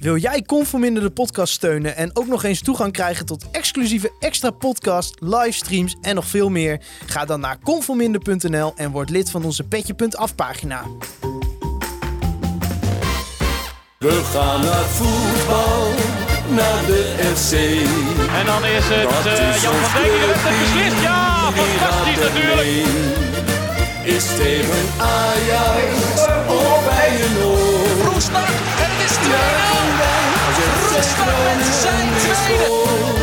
Wil jij Conforminder de podcast steunen en ook nog eens toegang krijgen tot exclusieve extra podcast, livestreams en nog veel meer? Ga dan naar conforminder.nl en word lid van onze petje.af pagina. We gaan naar voetbal, naar de FC. En dan is het eh, is Jan van Dijk die beslist. Ja, fantastisch natuurlijk. Is tegen Ajax of bij een oor? Juichen als met zijn tweede. scoort.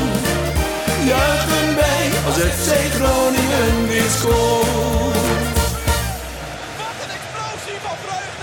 Juichen wij als FC Groningen weer scoort.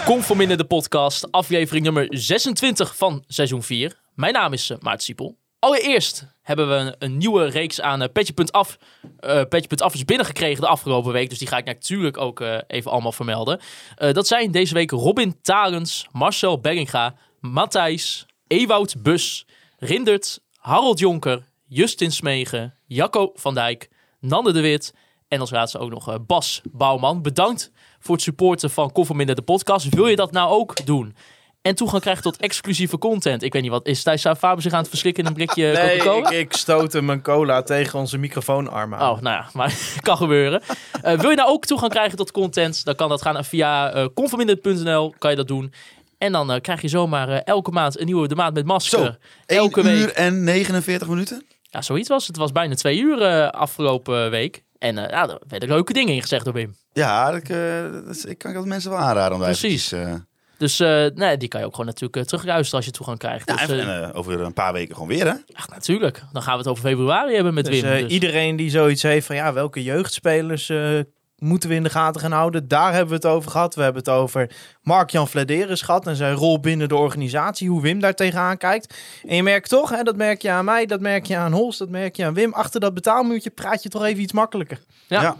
Conforminder de podcast, aflevering nummer 26 van seizoen 4. Mijn naam is uh, Maart Siepel. Allereerst hebben we een, een nieuwe reeks aan uh, Petje.af. Uh, Petje.af is binnengekregen de afgelopen week, dus die ga ik natuurlijk ook even allemaal vermelden. Dat zijn deze week Robin Talens, Marcel Berginga, Matthijs, Ewout Bus, Rindert, Harold Jonker, Justin Smegen, Jacco van Dijk, Nande de Wit en als laatste ook nog uh, Bas Bouwman. Bedankt voor het supporten van Kofferminder de podcast. Wil je dat nou ook doen? En toegang krijgen tot exclusieve content. Ik weet niet wat. Is Thijs Faber zich aan het verschrikken in een blikje Nee, Coca-Cola? ik, ik stootte mijn cola tegen onze microfoonarm aan. Oh, nou ja, maar kan gebeuren. Uh, wil je nou ook toegang krijgen tot content? Dan kan dat gaan via uh, conforminder.nl. Kan je dat doen. En dan uh, krijg je zomaar uh, elke maand een nieuwe De Maand met Masker. Zo, elke 1 uur week. en 49 minuten? Ja, zoiets was het. Het was bijna twee uur uh, afgelopen week. En uh, ja, er werden leuke dingen in gezegd door Wim. Ja, ik, uh, dat, ik kan dat mensen wel aanraden. Om Precies. Eventjes, dus uh, nee, die kan je ook gewoon natuurlijk uh, terugluisteren als je toegang krijgt. Ja, dus, en, uh, over een paar weken gewoon weer, hè? Ja, natuurlijk. Dan gaan we het over februari hebben met dus, Wim. Dus. Iedereen die zoiets heeft van ja, welke jeugdspelers uh, moeten we in de gaten gaan houden? Daar hebben we het over gehad. We hebben het over Mark-Jan Vladeris gehad en zijn rol binnen de organisatie. Hoe Wim daar tegenaan kijkt. En je merkt toch, hè, dat merk je aan mij, dat merk je aan Holst, dat merk je aan Wim. Achter dat betaalmuurtje praat je toch even iets makkelijker. Ja. ja.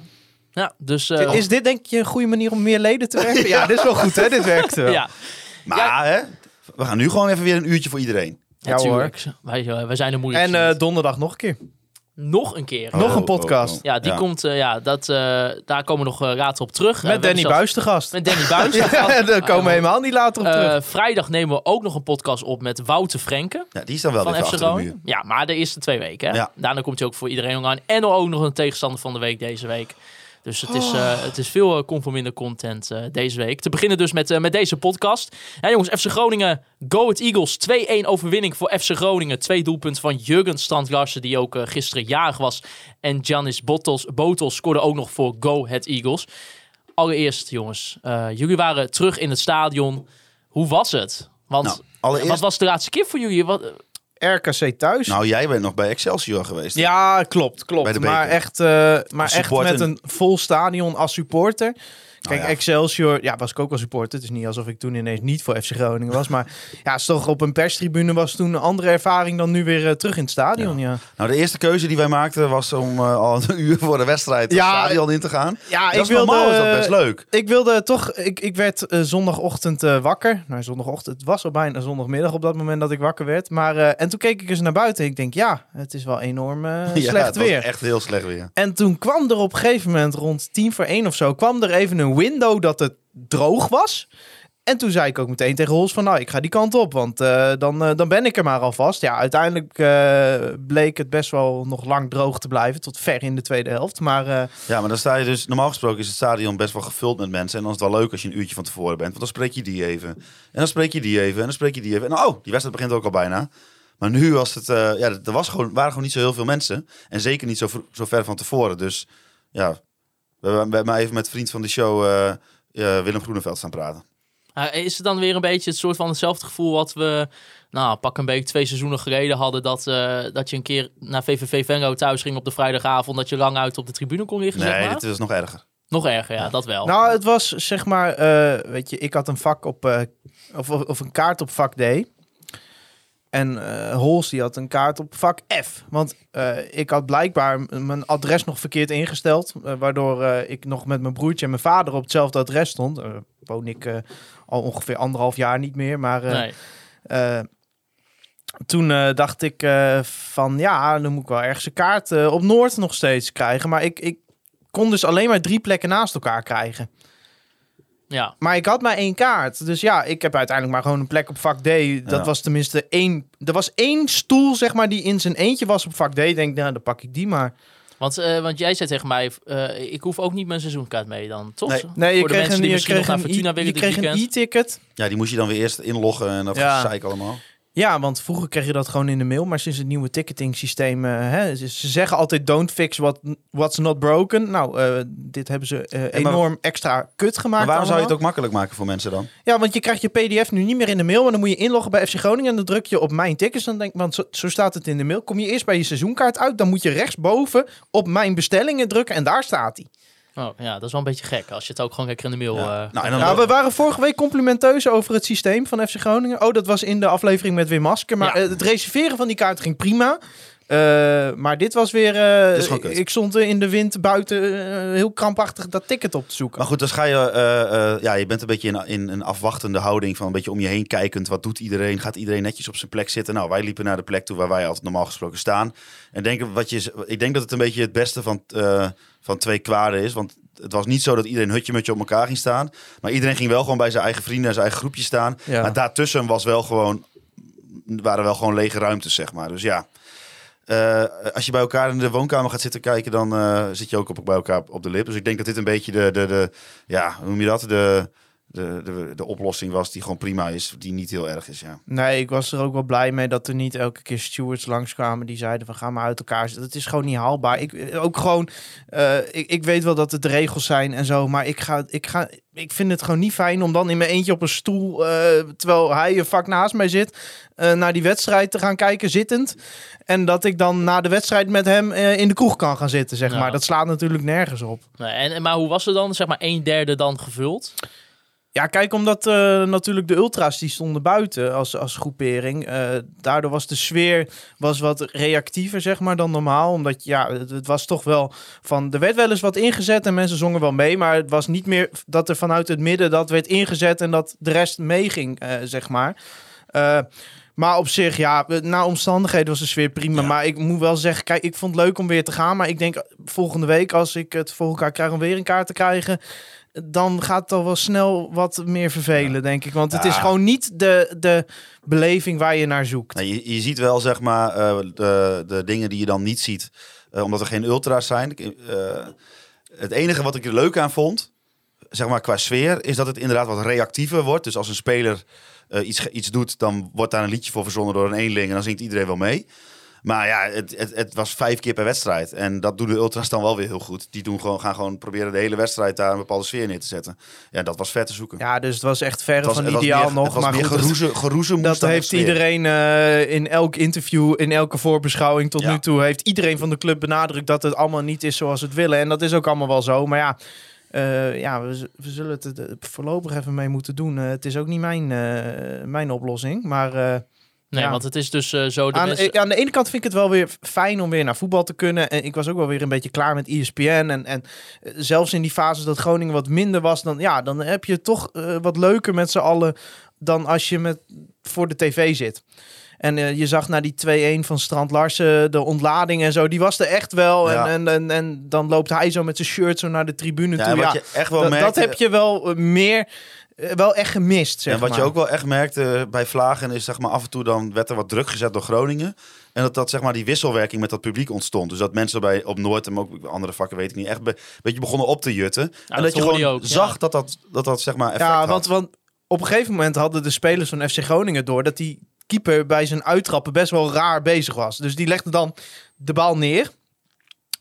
Ja, dus, uh, is dit denk je een goede manier om meer leden te werken? ja, dit is wel goed hè, dit werkt wel. Ja. Maar ja. hè, we gaan nu gewoon even weer een uurtje voor iedereen. Ja, natuurlijk. Wij, wij zijn er moeilijk. En uh, donderdag nog een keer. Nog een keer. Oh, nog een podcast. Oh, oh. Ja, die ja. komt, uh, ja, dat, uh, daar komen we nog uh, later op terug. Met Danny zelfs... Buis te gast. Met Danny gast. ja, daar komen we helemaal niet later op terug. vrijdag nemen we ook nog een podcast op met Wouter Frenken. Ja, die is dan wel van FC Groningen. Ja, maar de eerste twee weken. Hè? Ja. Daarna komt hij ook voor iedereen online. En ook nog een tegenstander van de week deze week. Dus het is, uh, het is veel uh, conforminder content uh, deze week. Te beginnen dus met, met deze podcast. Ja, jongens, FC Groningen, Go It Eagles. 2-1 overwinning voor FC Groningen. Twee doelpunten van Jurgen Strand-Larsen, die ook gisteren jarig was. En Giannis Bottles, Bottles scoorde ook nog voor Go It Eagles. Allereerst, jongens, jullie waren terug in het stadion. Hoe was het? Want nou, allereerst... wat was de laatste keer voor jullie? Wat, RKC thuis. Nou, jij bent nog bij Excelsior geweest. Ja, klopt, klopt. Maar echt, uh, maar echt met een vol stadion als supporter. Kijk, oh ja. Excelsior, ja, was ik ook wel supporter. Het is niet alsof ik toen ineens niet voor FC Groningen was. Maar ja, is toch op een perstribune was toen een andere ervaring dan nu weer uh, terug in het stadion. Ja. ja. Nou, de eerste keuze die wij maakten was om uh, al een uur voor de wedstrijd het ja, stadion in te gaan. Ja, dat ik wilde, normaal is dat best leuk. Ik wilde toch, ik, ik werd uh, zondagochtend wakker. Nou, zondagochtend, het was al bijna zondagmiddag op dat moment dat ik wakker werd. Maar, en toen keek ik eens naar buiten. Ik denk, ja, het is wel enorm slecht ja, het weer. Was echt heel slecht weer. En toen kwam er op een gegeven moment rond tien voor één of zo, kwam er even een window dat het droog was. En toen zei ik ook meteen tegen Hols van, nou, ik ga die kant op, want uh, dan, uh, dan ben ik er maar alvast. Ja, uiteindelijk uh, bleek het best wel nog lang droog te blijven, tot ver in de tweede helft. Maar, ja, maar dan sta je dus, normaal gesproken is het stadion best wel gevuld met mensen. En dan is het wel leuk als je een uurtje van tevoren bent, want dan spreek je die even. En dan spreek je die even, en dan spreek je die even. En oh, die wedstrijd begint ook al bijna. Maar nu was het, ja, er was gewoon, waren gewoon niet zo heel veel mensen. En zeker niet zo, zo ver van tevoren. Dus ja, we hebben maar even met vriend van de show... Uh, Willem Groeneveld staan praten. Uh, is het dan weer een beetje het soort van hetzelfde gevoel wat we, nou, pak een beetje twee seizoenen geleden hadden, dat, uh, dat je een keer naar VVV Venlo thuis ging op de vrijdagavond, dat je lang uit op de tribune kon liggen, nee, zeg maar? dit is nog erger. Nog erger, ja, dat wel. Nou, het was zeg maar, uh, weet je, ik had een vak op, of, of een kaart op vak D. En uh, Hols die had een kaart op vak F. Want uh, ik had blijkbaar mijn adres nog verkeerd ingesteld. Uh, waardoor ik nog met mijn broertje en mijn vader op hetzelfde adres stond. Woon ik al ongeveer anderhalf jaar niet meer. Maar nee. toen dacht ik van ja, dan moet ik wel ergens een kaart op Noord nog steeds krijgen. Maar ik, ik kon dus alleen maar drie plekken naast elkaar krijgen. Ja, Maar ik had maar één kaart. Dus ja, ik heb uiteindelijk maar gewoon een plek op vak D. Dat Ja. was tenminste één... Er was één stoel, zeg maar, die in zijn eentje was op vak D. Ik denk, nou, dan pak ik die maar. want, eh, want jij zei tegen mij, eh, ik hoef ook niet mijn seizoenkaart mee dan, toch? Nee. Nee, je Voor de kreeg mensen een, die je misschien kreeg nog naar Fortuna e- willen je kreeg een e-ticket. Ja, die moest je dan weer eerst inloggen en dat Ja. gezeik allemaal. Ja, want vroeger kreeg je dat gewoon in de mail. Maar sinds het nieuwe ticketing systeem... eh, hè, ze, ze zeggen altijd don't fix what, what's not broken. Nou, eh, dit hebben ze eh, maar- enorm extra kut gemaakt Maar waarom zou je het ook makkelijk maken voor mensen dan? Ja, want je krijgt je pdf nu niet meer in de mail. En dan moet je inloggen bij FC Groningen. En dan druk je op mijn tickets. Dan denk, want zo, zo staat het in de mail. Kom je eerst bij je seizoenkaart uit. Dan moet je rechtsboven op mijn bestellingen drukken. En daar staat hij. Oh, ja, dat is wel een beetje gek als je het ook gewoon lekker in de mail... Ja. eh, Nou, en dan Nou, we waren vorige week complimenteus over het systeem van FC Groningen. Oh, dat was in de aflevering met Wim Masker. Maar Ja. het reserveren van die kaart ging prima. Eh, maar dit was weer... eh, ik stond in de wind buiten eh, heel krampachtig dat ticket op te zoeken. Maar goed, dan ga je, ja, je bent een beetje in, in een afwachtende houding van een beetje om je heen kijkend. Wat doet iedereen? Gaat iedereen netjes op zijn plek zitten? Nou, wij liepen naar de plek toe waar wij altijd normaal gesproken staan. En denk, wat je, ik denk dat het een beetje het beste van, van twee kwaden is. Want het was niet zo dat iedereen hutje-mutje op elkaar ging staan. Maar iedereen ging wel gewoon bij zijn eigen vrienden en zijn eigen groepje staan. Ja. Maar daartussen was wel gewoon, waren wel gewoon lege ruimtes, zeg maar. Dus ja, eh, als je bij elkaar in de woonkamer gaat zitten kijken, dan eh, zit je ook op, bij elkaar op de lip. Dus ik denk dat dit een beetje de, de, de ja, hoe noem je dat? De, de, de, de oplossing was die gewoon prima is, die niet heel erg is, ja. Nee, ik was er ook wel blij mee dat er niet elke keer stewards langskwamen die zeiden van ga maar uit elkaar zitten. Het is gewoon niet haalbaar. Ik ook gewoon, eh, ik, ik weet wel dat het de regels zijn en zo, maar ik ga, ik ga, ik vind het gewoon niet fijn om dan in mijn eentje op een stoel, eh, terwijl hij een vak naast mij zit, eh, naar die wedstrijd te gaan kijken zittend. En dat ik dan na de wedstrijd met hem eh, in de kroeg kan gaan zitten, zeg Ja. maar. Dat slaat natuurlijk nergens op. nee, en, en- maar hoe was het dan? Zeg maar een derde dan gevuld? Ja, kijk, omdat eh, natuurlijk de ultra's die stonden buiten als, als groepering. eh, daardoor was de sfeer was wat reactiever, zeg maar, dan normaal. Omdat ja, het, het was toch wel van. Er werd wel eens wat ingezet en mensen zongen wel mee. Maar het was niet meer dat er vanuit het midden dat werd ingezet en dat de rest meeging, eh, zeg maar. Maar op zich, ja, na omstandigheden was de sfeer prima. Ja. Maar ik moet wel zeggen, kijk, ik vond het leuk om weer te gaan. Maar ik denk volgende week, als ik het voor elkaar krijg om weer een kaart te krijgen dan gaat het al wel snel wat meer vervelen, denk ik. Want het Ja. is gewoon niet de, de beleving waar je naar zoekt. Nou, je, je ziet wel, zeg maar, eh, de, de dingen die je dan niet ziet, eh, omdat er geen ultra's zijn. Eh, het enige wat ik er leuk aan vond, zeg maar qua sfeer, is dat het inderdaad wat reactiever wordt. Dus als een speler iets, iets doet, dan wordt daar een liedje voor verzonnen door een eenling en dan zingt iedereen wel mee. Maar ja, het, het, het was vijf keer per wedstrijd. En dat doen de ultras dan wel weer heel goed. Die doen gewoon, gaan gewoon proberen de hele wedstrijd daar een bepaalde sfeer neer te zetten. Ja, dat was vet te zoeken. Ja, dus het was echt verre was- van ideaal meer- nog. Het was maar meer goed, geroezen, geroezen dat heeft iedereen eh, in elk interview, in elke voorbeschouwing tot Ja. nu toe... heeft iedereen van de club benadrukt dat het allemaal niet is zoals het willen. En dat is ook allemaal wel zo. Maar ja, eh, ja we, zullen het er voorlopig even mee moeten doen. Eh, het is ook niet mijn, mijn oplossing, maar... Nee, Ja. want het is dus eh, zo... De Aan, eh, aan de ene kant vind ik het wel weer fijn om weer naar voetbal te kunnen. En ik was ook wel weer een beetje klaar met E ESPN. En, en eh, zelfs in die fases dat Groningen wat minder was, dan, ja, dan heb je toch eh, wat leuker met z'n allen dan als je met, voor de tv zit. En eh, je zag na die 2-1 van Strand Larsen, de ontlading en zo, die was er echt wel. Ja. En, en, en, en dan loopt hij zo met zijn shirt zo naar de tribune Ja, toe. Ja, je echt wel dat, merkte, dat heb je wel eh, meer, eh, wel echt gemist, zeg en wat maar. je ook wel echt merkte bij Vlagen is zeg maar af en toe dan werd er wat druk gezet door Groningen. En dat, dat zeg maar die wisselwerking met dat publiek ontstond. Dus dat mensen bij op Noord en ook andere vakken weet ik niet echt be, beetje begonnen op te jutten. en dat dat je gewoon je ook, ja. zag dat, dat, dat dat zeg maar effect Ja, had. want, want op een gegeven moment hadden de spelers van FC Groningen door dat die keeper bij zijn uittrappen best wel raar bezig was. Dus die legde dan de bal neer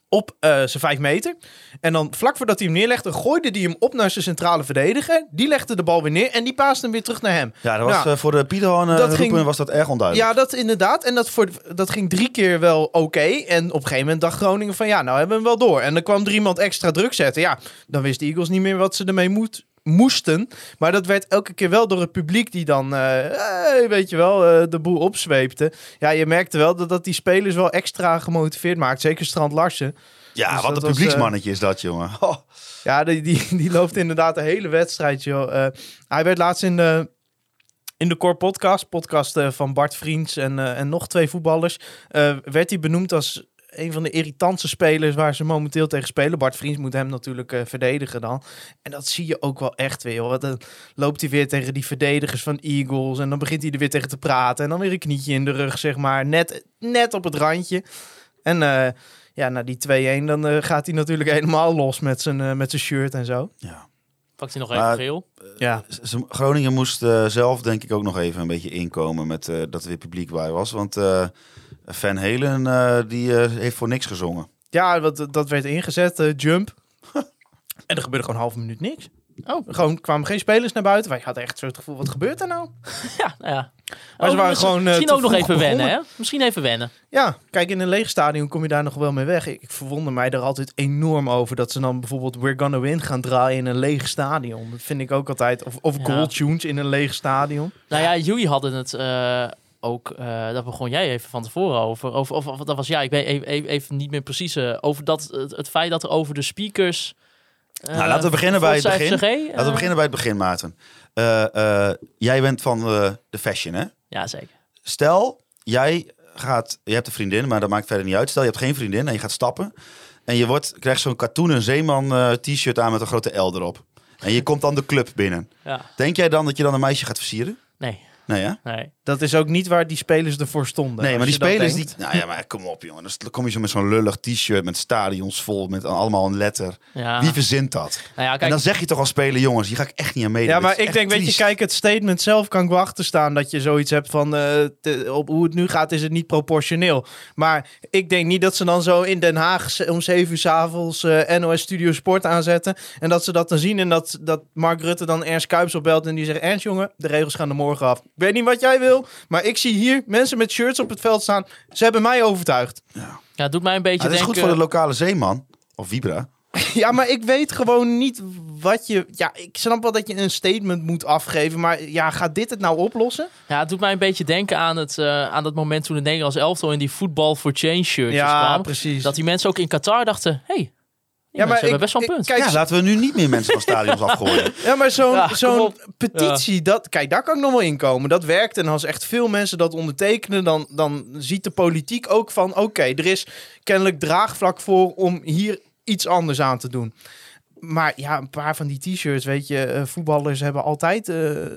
op eh, zijn vijf meter. En dan vlak voordat hij hem neerlegde, gooide hij hem op naar zijn centrale verdediger. Die legde de bal weer neer en die paaste hem weer terug naar hem. ja, dat was Nou, eh, voor de Pieterhoorn dat roepen ging- was dat erg onduidelijk. Ja, dat inderdaad. En dat, voor, dat ging drie keer wel oké. En op een gegeven moment dacht Groningen van ja, nou hebben we hem wel door. En dan kwam er iemand extra druk zetten. Ja, dan wist de Eagles niet meer wat ze ermee moet, moesten. Maar dat werd elke keer wel door het publiek die dan, eh, eh, weet je wel, eh, de boel opzweepte. Ja, je merkte wel dat dat die spelers wel extra gemotiveerd maakt. Zeker Strand Larsen. Ja, Dus wat een was, publieksmannetje is dat, jongen. Oh. Ja, die, die, die loopt inderdaad de hele wedstrijd, joh. Eh, hij werd laatst in de, in de Core Podcast, podcast eh, van Bart Vriends en, eh, en nog twee voetballers, eh, werd hij benoemd als een van de irritantste spelers waar ze momenteel tegen spelen. Bart Vriends moet hem natuurlijk eh, verdedigen dan. En dat zie je ook wel echt weer. Want dan loopt hij weer tegen die verdedigers van Eagles. En dan begint hij er weer tegen te praten. En dan weer een knietje in de rug, zeg maar. Net, net op het randje. En eh, ja, na die 2-1, dan eh, gaat hij natuurlijk helemaal los met zijn, met zijn shirt en zo. Ja. Pakt hij nog even geel. Ja, Groningen moest eh, zelf denk ik ook nog even een beetje inkomen met eh, dat er weer publiek bij was. Want eh Van Helen eh, die eh, heeft voor niks gezongen. ja dat, dat werd ingezet, eh, jump. en er gebeurde gewoon een halve minuut niks. Oh, Gewoon kwamen geen spelers naar buiten. Wij hadden echt zo het gevoel, wat gebeurt er nou? ja, nou ja. Maar ze Oh, waren misschien- gewoon, Misschien ook nog even wennen, hè? Misschien even wennen. Ja, kijk, in een leeg stadion kom je daar nog wel mee weg. Ik, ik verwonder mij er altijd enorm over dat ze dan bijvoorbeeld We're Gonna Win gaan draaien in een leeg stadion. Dat vind ik ook altijd. Of, of Ja. goal tunes in een leeg stadion. Nou ja, jullie hadden het eh, ook, eh daar begon jij even van tevoren over. over of, of dat was jij, ik weet even, even, niet meer precies. eh, over dat, het, het feit dat er over de speakers. eh, Nou, laten we beginnen bij het begin. Laten we beginnen bij het begin, Maarten. Jij bent van de fashion, hè? Ja, zeker. Stel, jij gaat, je hebt een vriendin, maar dat maakt verder niet uit. Stel, je hebt geen vriendin en je gaat stappen. En je wordt, krijgt zo'n katoenen zeeman t-shirt aan met een grote L erop. En je komt dan de club binnen. Ja. Denk jij dan dat je dan een meisje gaat versieren? Nee, Nee, hè? nee. Dat is ook niet waar die spelers ervoor stonden. Nee, maar die spelers denkt. die... Nou ja, maar kom op, jongen. Dan kom je zo met zo'n lullig t-shirt met stadions vol, met allemaal een letter. Ja. Wie verzint dat? Nou ja, En kijk, dan zeg je toch als speler, jongens, hier ga ik echt niet aan meedoen. Ja, maar ik denk, weet je, kijk, het statement zelf kan ik wel achter staan. Dat je zoiets hebt van, eh, te- op hoe het nu gaat is het niet proportioneel. Maar ik denk niet dat ze dan zo in Den Haag om 7 uur s'avonds eh NOS Studio Sport aanzetten. En dat ze dat dan zien en dat, dat Mark Rutte dan Ernst Kuips opbelt. En die zegt, Ernst jongen, de regels gaan er morgen af. Ik weet niet wat jij wil, maar ik zie hier mensen met shirts op het veld staan. Ze hebben mij overtuigd. ja, het doet mij een beetje Ah, dat is denken... goed voor de lokale zeeman. Of Vibra. Ja, maar ik weet gewoon niet wat je... Ja, ik snap wel dat je een statement moet afgeven. Maar ja, gaat dit het nou oplossen? Ja, het doet mij een beetje denken aan, het, eh, aan dat moment toen het Nederlands elftal in die Football for Change shirtjes Ja, kwam. precies. Dat die mensen ook in Qatar dachten, hey, ja, maar ik- best wel een ik- punt. kijk, Ja, laten we nu niet meer mensen van stadions afgooien. Ja, maar zo'n Ja, zo'n petitie, dat, kijk, daar kan ik nog wel in komen. Dat werkt. En als echt veel mensen dat ondertekenen, dan, dan ziet de politiek ook van... oké, er is kennelijk draagvlak voor om hier iets anders aan te doen. Maar ja, een paar van die t-shirts, weet je, eh, voetballers hebben altijd eh, eh,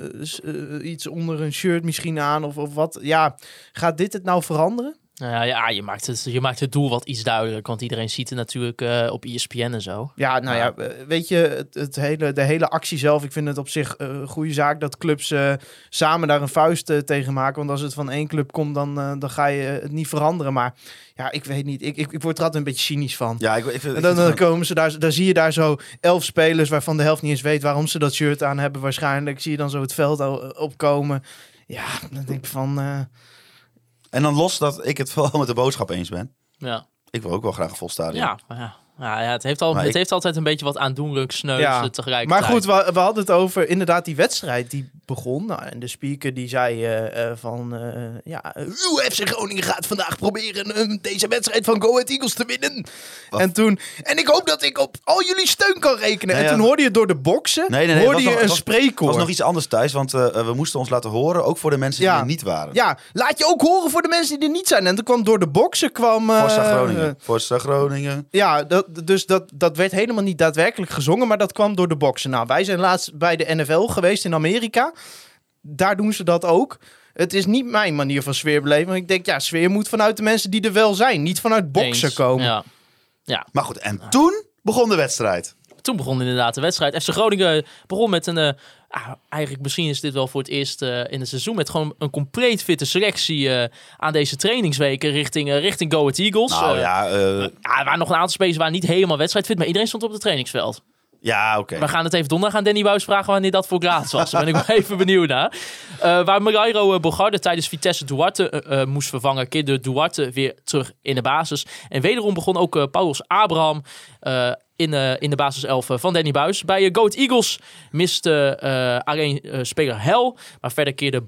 iets onder een shirt misschien aan of, of wat. Ja, gaat dit het nou veranderen? Nou ja, ja je, maakt het, je maakt het doel wat iets duidelijk. Want iedereen ziet het natuurlijk eh, op ESPN en zo. Ja, nou ja, eh, weet je, het, het hele, de hele actie zelf, ik vind het op zich eh, een goede zaak dat clubs eh, samen daar een vuist tegen maken. Want als het van één club komt, dan, eh, dan ga je het niet veranderen. Maar ja, ik weet niet, ik, ik, ik word er altijd een beetje cynisch van. Ja, ik, ik, vind- En dan, dan komen ze daar, daar zie je daar zo elf spelers waarvan de helft niet eens weet waarom ze dat shirt aan hebben. Waarschijnlijk zie je dan zo het veld opkomen. Ja, dan denk ik van, eh, En dan los dat ik het vooral met de boodschap eens ben. Ja, Ik wil ook wel graag een vol stadion. ja, maar ja. Ja, ja, het, heeft al, Maar het ik- heeft altijd een beetje wat aandoenlijk sneuws Ja. tegelijkertijd. Maar goed, we, we hadden het over inderdaad die wedstrijd die begon. Nou, en de speaker die zei eh, eh, van... eh, ja, uw FC Groningen gaat vandaag proberen deze wedstrijd van Go Ahead Eagles te winnen. Wat? En toen... En ik hoop dat ik op al jullie steun kan rekenen. Nee, en ja. toen hoorde je door de boksen, Nee, nee, nee, hoorde je nog- een was- spreekkoor. Het was nog iets anders thuis, want we moesten ons laten horen, ook voor de mensen Ja. die er niet waren. Ja, laat je ook horen voor de mensen die er niet zijn. En toen kwam door de boksen kwam... eh, Forza Groningen. Forza Groningen. Ja, dat, dus dat, dat werd helemaal niet daadwerkelijk gezongen, maar dat kwam door de boksen. Nou, wij zijn laatst bij de NFL geweest in Amerika. Daar doen ze dat ook. Het is niet mijn manier van sfeer beleven. Want ik denk, ja, sfeer moet vanuit de mensen die er wel zijn. Niet vanuit boksen Eens. komen. Ja. Maar goed, en toen begon de wedstrijd. Toen begon inderdaad de wedstrijd. FC Groningen begon met een... eh, ah, eigenlijk misschien is dit wel voor het eerst eh, in het seizoen... met gewoon een compleet fitte selectie eh, aan deze trainingsweken... richting, eh, richting Go Ahead Eagles. Nou ja, ja, er waren nog een aantal spelers waar niet helemaal wedstrijdfit... maar iedereen stond op het trainingsveld. ja oké. We gaan het even donderdag aan Danny Buis vragen wanneer dat voor gratis was. Daar ben ik wel even benieuwd naar. Waar Marairo uh, Bogarde tijdens Vitesse Duarte moest vervangen, keerde Duarte weer terug in de basis. En wederom begon ook Paulus Abraham in, eh, in de basiself eh, van Danny Buis. Bij uh, Goat Eagles miste eh, alleen eh, speler Hel. Maar verder keerden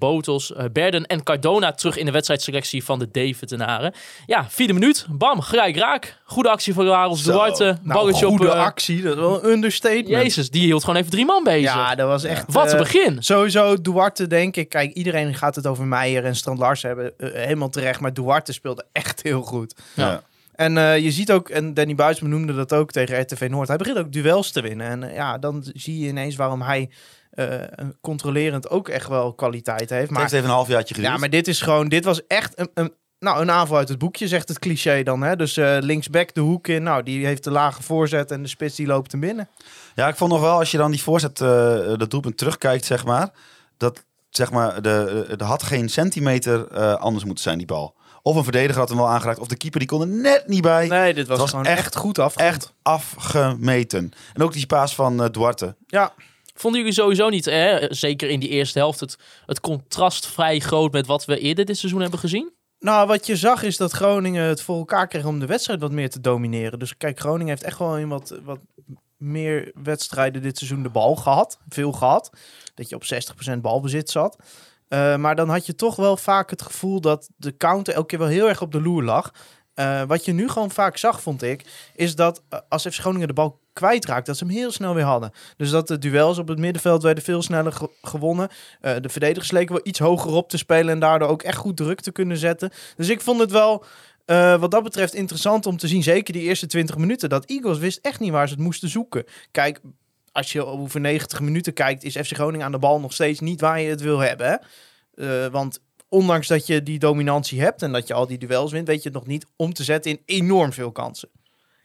eh, Berden en Cardona terug in de wedstrijdselectie van de Davidenaren. Ja, vierde minuut. Bam, gelijk raak. Goede actie van Zo. Duarte. Nou, Balletje goede eh, actie. Dat is wel een understatement. Jezus, die hield gewoon even drie man bezig. Ja, dat was echt... Wat een eh, begin. Sowieso Duarte, denk ik. Kijk, iedereen gaat het over Meijer en Strand Larsen hebben. eh, helemaal terecht. Maar Duarte speelde echt heel goed. Ja. Ja. En eh, je ziet ook, en Danny Buis benoemde dat ook tegen RTV Noord, hij begint ook duels te winnen. En eh, ja, dan zie je ineens waarom hij eh, controlerend ook echt wel kwaliteit heeft. Het Maar, heeft even een halfjaartje geduurd. ja, maar dit is gewoon, dit was echt een, een, nou, een aanval uit het boekje, zegt het cliché dan. Hè? Dus linksback de hoek in, nou, die heeft de lage voorzet en de spits die loopt hem binnen. Ja, ik vond nog wel, als je dan die voorzet, dat doelpunt terugkijkt, zeg maar. Dat, zeg maar, de, er had geen centimeter anders moeten zijn, die bal. Of een verdediger had hem wel aangeraakt, of de keeper die kon er net niet bij. Nee, dit was, was gewoon echt- echt, goed af. Echt afgemeten. En ook die paas van eh, Duarte. Ja, Vonden jullie sowieso niet, hè, zeker in die eerste helft, het, het contrast vrij groot met wat we eerder dit seizoen hebben gezien? Nou, wat je zag is dat Groningen het voor elkaar kreeg om de wedstrijd wat meer te domineren. Dus kijk, Groningen heeft echt wel in wat, wat meer wedstrijden dit seizoen de bal gehad. Veel gehad. Dat je op 60% balbezit zat. Eh, maar dan had je toch wel vaak het gevoel dat de counter elke keer wel heel erg op de loer lag. Eh, wat je nu gewoon vaak zag, vond ik, is dat eh, als FC Groningen de bal kwijtraakt, dat ze hem heel snel weer hadden. Dus dat de duels op het middenveld werden veel sneller ge- gewonnen. De verdedigers leken wel iets hoger op te spelen en daardoor ook echt goed druk te kunnen zetten. Dus ik vond het wel, wat dat betreft, interessant om te zien. Zeker die eerste 20 minuten. Dat Eagles wist echt niet waar ze het moesten zoeken. Kijk, als je over 90 minuten kijkt, is FC Groningen aan de bal nog steeds niet waar je het wil hebben. Eh, want ondanks dat je die dominantie hebt en dat je al die duels wint, weet je het nog niet om te zetten in enorm veel kansen.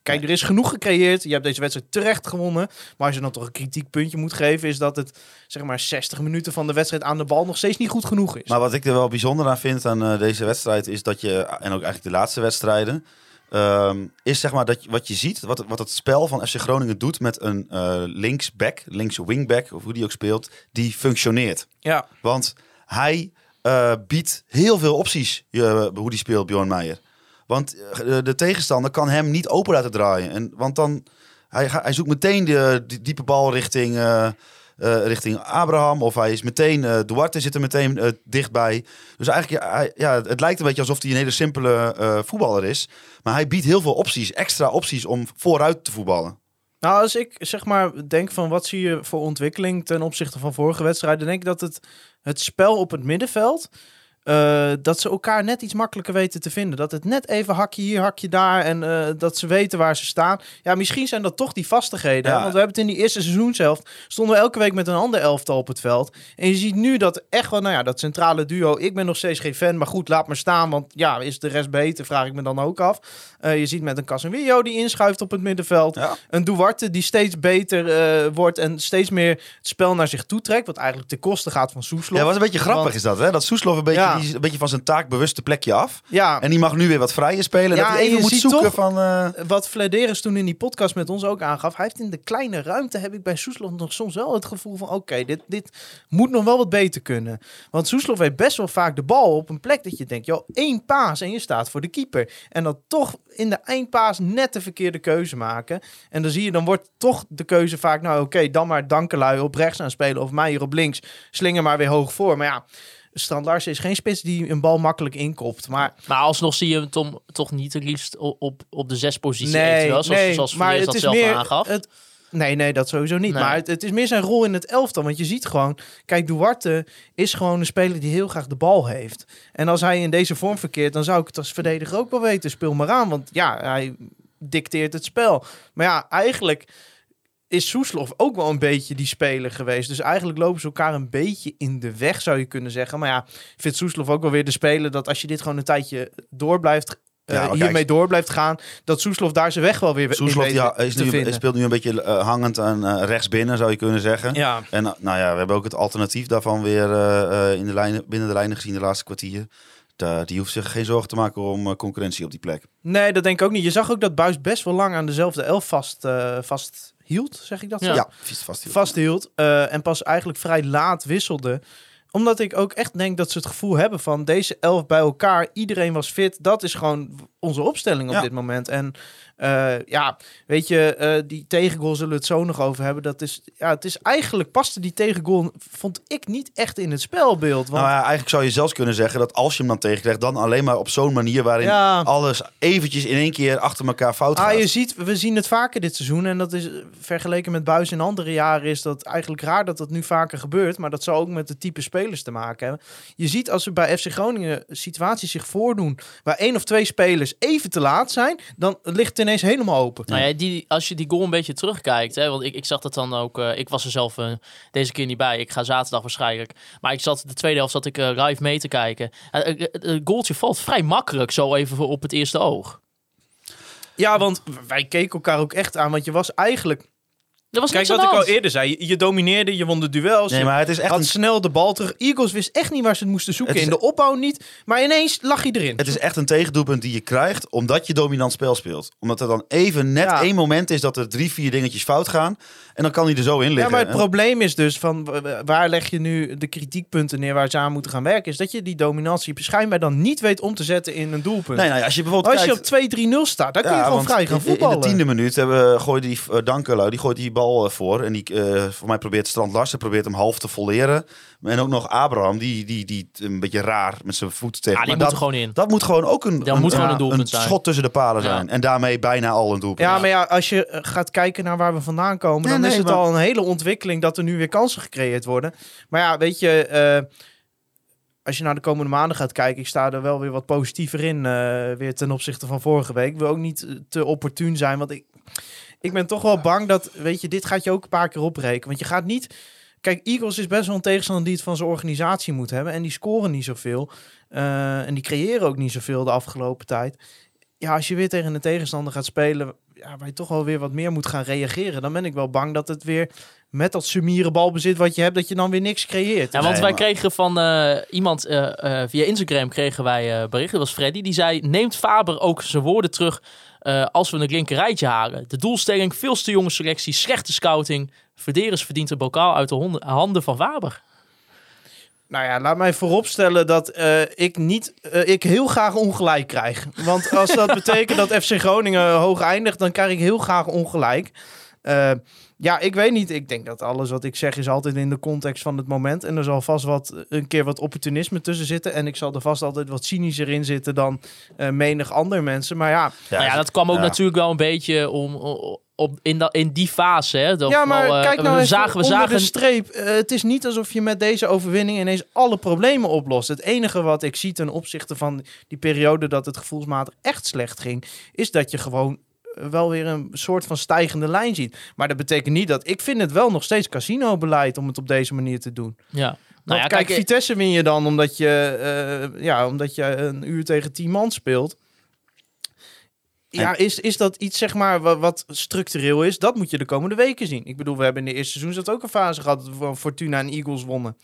Kijk, er is genoeg gecreëerd. Je hebt deze wedstrijd terecht gewonnen. Maar als je dan toch een kritiekpuntje moet geven, is dat het zeg maar 60 minuten van de wedstrijd aan de bal nog steeds niet goed genoeg is. Maar wat ik er wel bijzonder aan vind aan eh, deze wedstrijd is dat je, en ook eigenlijk de laatste wedstrijden, ehm, is zeg maar dat je, wat je ziet, wat, wat het spel van FC Groningen doet met een eh linksback, links wingback, of hoe die ook speelt, die functioneert. ja, Want hij eh, biedt heel veel opties eh, hoe die speelt, Bjorn Meijer. Want de, de tegenstander kan hem niet open laten draaien. En, want dan, hij, hij zoekt meteen de, die diepe bal richting, eh, richting Abraham. Of hij is meteen, eh, Duarte zit er meteen eh, dichtbij. Dus eigenlijk, ja, ja, het lijkt een beetje alsof hij een hele simpele voetballer is. Maar hij biedt heel veel opties, extra opties om vooruit te voetballen. Nou, als ik zeg maar denk van wat zie je voor ontwikkeling ten opzichte van vorige wedstrijden, denk ik dat het, het spel op het middenveld, eh, dat ze elkaar net iets makkelijker weten te vinden. Dat het net even hakje hier, hakje daar en eh, dat ze weten waar ze staan. Ja, misschien zijn dat toch die vastigheden. hè? Want we hebben het in die eerste seizoenshelft, stonden we elke week met een ander elftal op het veld. En je ziet nu dat echt wel, nou ja, dat centrale duo, ik ben nog steeds geen fan, maar goed, laat maar staan. Want ja, is de rest beter, vraag ik me dan ook af. Eh, je ziet met een Casemiro die inschuift op het middenveld. Ja. Een Duarte die steeds beter wordt en steeds meer het spel naar zich toe trekt. Wat eigenlijk ten koste gaat van Soeslof. Ja, wat een beetje grappig Want- is dat, hè? Dat Soeslof een beetje, Ja. Die is een beetje van zijn taakbewuste plekje af. Ja, En die mag nu weer wat vrijer spelen. Ja, dat hij en even je moet zoeken van... eh, wat Flederis toen in die podcast met ons ook aangaf. Hij heeft in de kleine ruimte, heb ik bij Soeslof nog soms wel het gevoel van... Oké, dit, dit moet nog wel wat beter kunnen. Want Soeslof heeft best wel vaak de bal op een plek dat je denkt... joh, één paas en je staat voor de keeper. En dan toch in de eindpaas net de verkeerde keuze maken. En dan zie je, dan wordt toch de keuze vaak... nou oké, dan maar Dankelui op rechts aan spelen of Meijer op links. Slinger maar weer hoog voor. Maar ja... Strand Larsen is geen spits die een bal makkelijk inkopt. Maar Maar alsnog zie je hem tom, toch niet het liefst op, op, op de zes positie nee, eventueel, zoals, nee, zoals maar het dat is zelf meer aangaf. Het, nee, nee, dat sowieso niet. Nee. Maar het, het is meer zijn rol in het elftal. Want je ziet gewoon, kijk, Duarte is gewoon een speler die heel graag de bal heeft. En als hij in deze vorm verkeert, dan zou ik het als verdediger ook wel weten. Speel maar aan, want ja, hij dicteert het spel. Maar ja, eigenlijk is Soeslof ook wel een beetje die speler geweest. Dus eigenlijk lopen ze elkaar een beetje in de weg, zou je kunnen zeggen. Maar ja, ik vind Soeslof ook wel weer de speler dat als je dit gewoon een tijdje door blijft, eh, Ja, kijk, hiermee door blijft gaan, dat Soeslof daar zijn weg wel weer Soeslof ha- is nu, vinden. speelt nu een beetje eh, hangend aan eh, rechts binnen, zou je kunnen zeggen. Ja, En nou ja, we hebben ook het alternatief daarvan weer in de lijnen, binnen de lijnen gezien de laatste kwartier. Die hoeft zich geen zorgen te maken om concurrentie op die plek. nee, dat denk ik ook niet. Je zag ook dat Buis best wel lang aan dezelfde elf vast, vast hield, zeg ik dat zo? Ja. Ja, vies vast. vasthield eh, en pas eigenlijk vrij laat wisselde. Omdat ik ook echt denk dat ze het gevoel hebben van deze elf bij elkaar, iedereen was fit. Dat is gewoon onze opstelling op Ja. dit moment. En Eh, ja, weet je, eh, die tegengoal zullen we het zo nog over hebben. Dat is, ja, het is eigenlijk paste die tegengoal, vond ik niet echt in het spelbeeld. Want, Nou ja, eigenlijk zou je zelfs kunnen zeggen dat als je hem dan tegenkrijgt, dan alleen maar op zo'n manier waarin Ja. alles eventjes in één keer achter elkaar fout gaat. Ah, je ziet, we zien het vaker dit seizoen. En dat is eh, vergeleken met Buis in andere jaren is dat eigenlijk raar dat dat nu vaker gebeurt. Maar dat zou ook met de type spelers te maken hebben. Je ziet als er bij FC Groningen situaties zich voordoen waar één of twee spelers even te laat zijn, dan ligt het ineens helemaal open. Nou ja, die, als je die goal een beetje terugkijkt, hè, want ik, ik zag dat dan ook, eh, ik was er zelf eh, deze keer niet bij. Ik ga zaterdag waarschijnlijk. Maar ik zat de tweede helft zat ik eh, live mee te kijken. Het goaltje valt vrij makkelijk zo even voor op het eerste oog. Ja, want wij keken elkaar ook echt aan. Want je was eigenlijk. Er was Kijk wat ik al eerder zei. Je, je domineerde, je won de duels. Nee, je maar het is echt had een, snel de bal terug. Eagles wist echt niet waar ze het moesten zoeken. Het is- In de opbouw niet. Maar ineens lag hij erin. het is echt een tegendoelpunt die je krijgt omdat je dominant spel speelt. Omdat er dan even net Ja. één moment is dat er drie, vier dingetjes fout gaan. En dan kan hij er zo in liggen. Ja, maar het probleem is dus van waar leg je nu de kritiekpunten neer waar ze aan moeten gaan werken, is dat je die dominantie schijnbaar dan niet weet om te zetten in een doelpunt. Nee, nou ja, als je bijvoorbeeld Als je kijkt... op 2-3-0 staat, dan kun je Ja, gewoon vrij gaan in- In voetballen. de tiende minuut hebben, gooide die uh, Dankelo, die gooit die bal eh, voor. En die, eh, voor mij probeert Strand Larsen probeert hem half te volleren. En ook nog Abraham, die, die, die een beetje raar met zijn voet tegen. Ah, die maar moet dat, gewoon in. dat moet gewoon ook een, Dat moet gewoon een zijn. schot tussen de palen Ja. zijn. En daarmee bijna al een doelpunt. Ja, maar ja, als je eh, gaat kijken naar waar we vandaan komen, Nee, dan is het maar- al een hele ontwikkeling dat er nu weer kansen gecreëerd worden. Maar ja, weet je, eh, als je naar de komende maanden gaat kijken, ik sta er wel weer wat positiever in, eh, weer ten opzichte van vorige week. Ik wil ook niet te opportun zijn, want ik, ik ben toch wel bang dat, weet je, dit gaat je ook een paar keer opbreken. Want je gaat niet... Kijk, Eagles is best wel een tegenstander die het van zijn organisatie moet hebben. En die scoren niet zoveel. Eh, en die creëren ook niet zoveel de afgelopen tijd. Ja, als je weer tegen een tegenstander gaat spelen... Ja, waar je toch wel weer wat meer moet gaan reageren... dan ben ik wel bang dat het weer met dat sumiere balbezit wat je hebt... dat je dan weer niks creëert. Ja, want wij kregen van eh, iemand eh, via Instagram kregen wij eh bericht. Dat was Freddy. Die zei: Neemt Faber ook zijn woorden terug eh, als we een linker rijtje halen? De doelstelling: veel te jonge selectie, slechte scouting. Verderens verdient een bokaal uit de handen van Faber. Nou ja, laat mij vooropstellen dat eh, ik niet, eh, ik heel graag ongelijk krijg. Want als dat betekent dat FC Groningen hoog eindigt, dan krijg ik heel graag ongelijk. Ja, ik weet niet. Ik denk dat alles wat ik zeg is altijd in de context van het moment. En er zal vast wat, een keer wat opportunisme tussen zitten. En ik zal er vast altijd wat cynischer in zitten dan eh, menig ander mensen. Maar ja, nou ja, dat kwam ook ja. natuurlijk wel een beetje om, op, in, dat, in die fase. Hè, dat ja, maar wel, eh, kijk nou we zagen, we onder zagen de streep. Eh, het is niet alsof je met deze overwinning ineens alle problemen oplost. Het enige wat ik zie ten opzichte van die periode dat het gevoelsmatig echt slecht ging, is dat je gewoon wel weer een soort van stijgende lijn ziet. Maar dat betekent niet dat... Ik vind het wel nog steeds casino-beleid om het op deze manier te doen. ja. Nou ja, kijk, kijk, Vitesse win je dan omdat je, eh, ja, omdat je een uur tegen tien man speelt. Ja, is, is dat iets zeg maar wat, wat structureel is? Dat moet je de komende weken zien. Ik bedoel, we hebben in de eerste seizoen ook een fase gehad waar Fortuna en Eagles wonnen.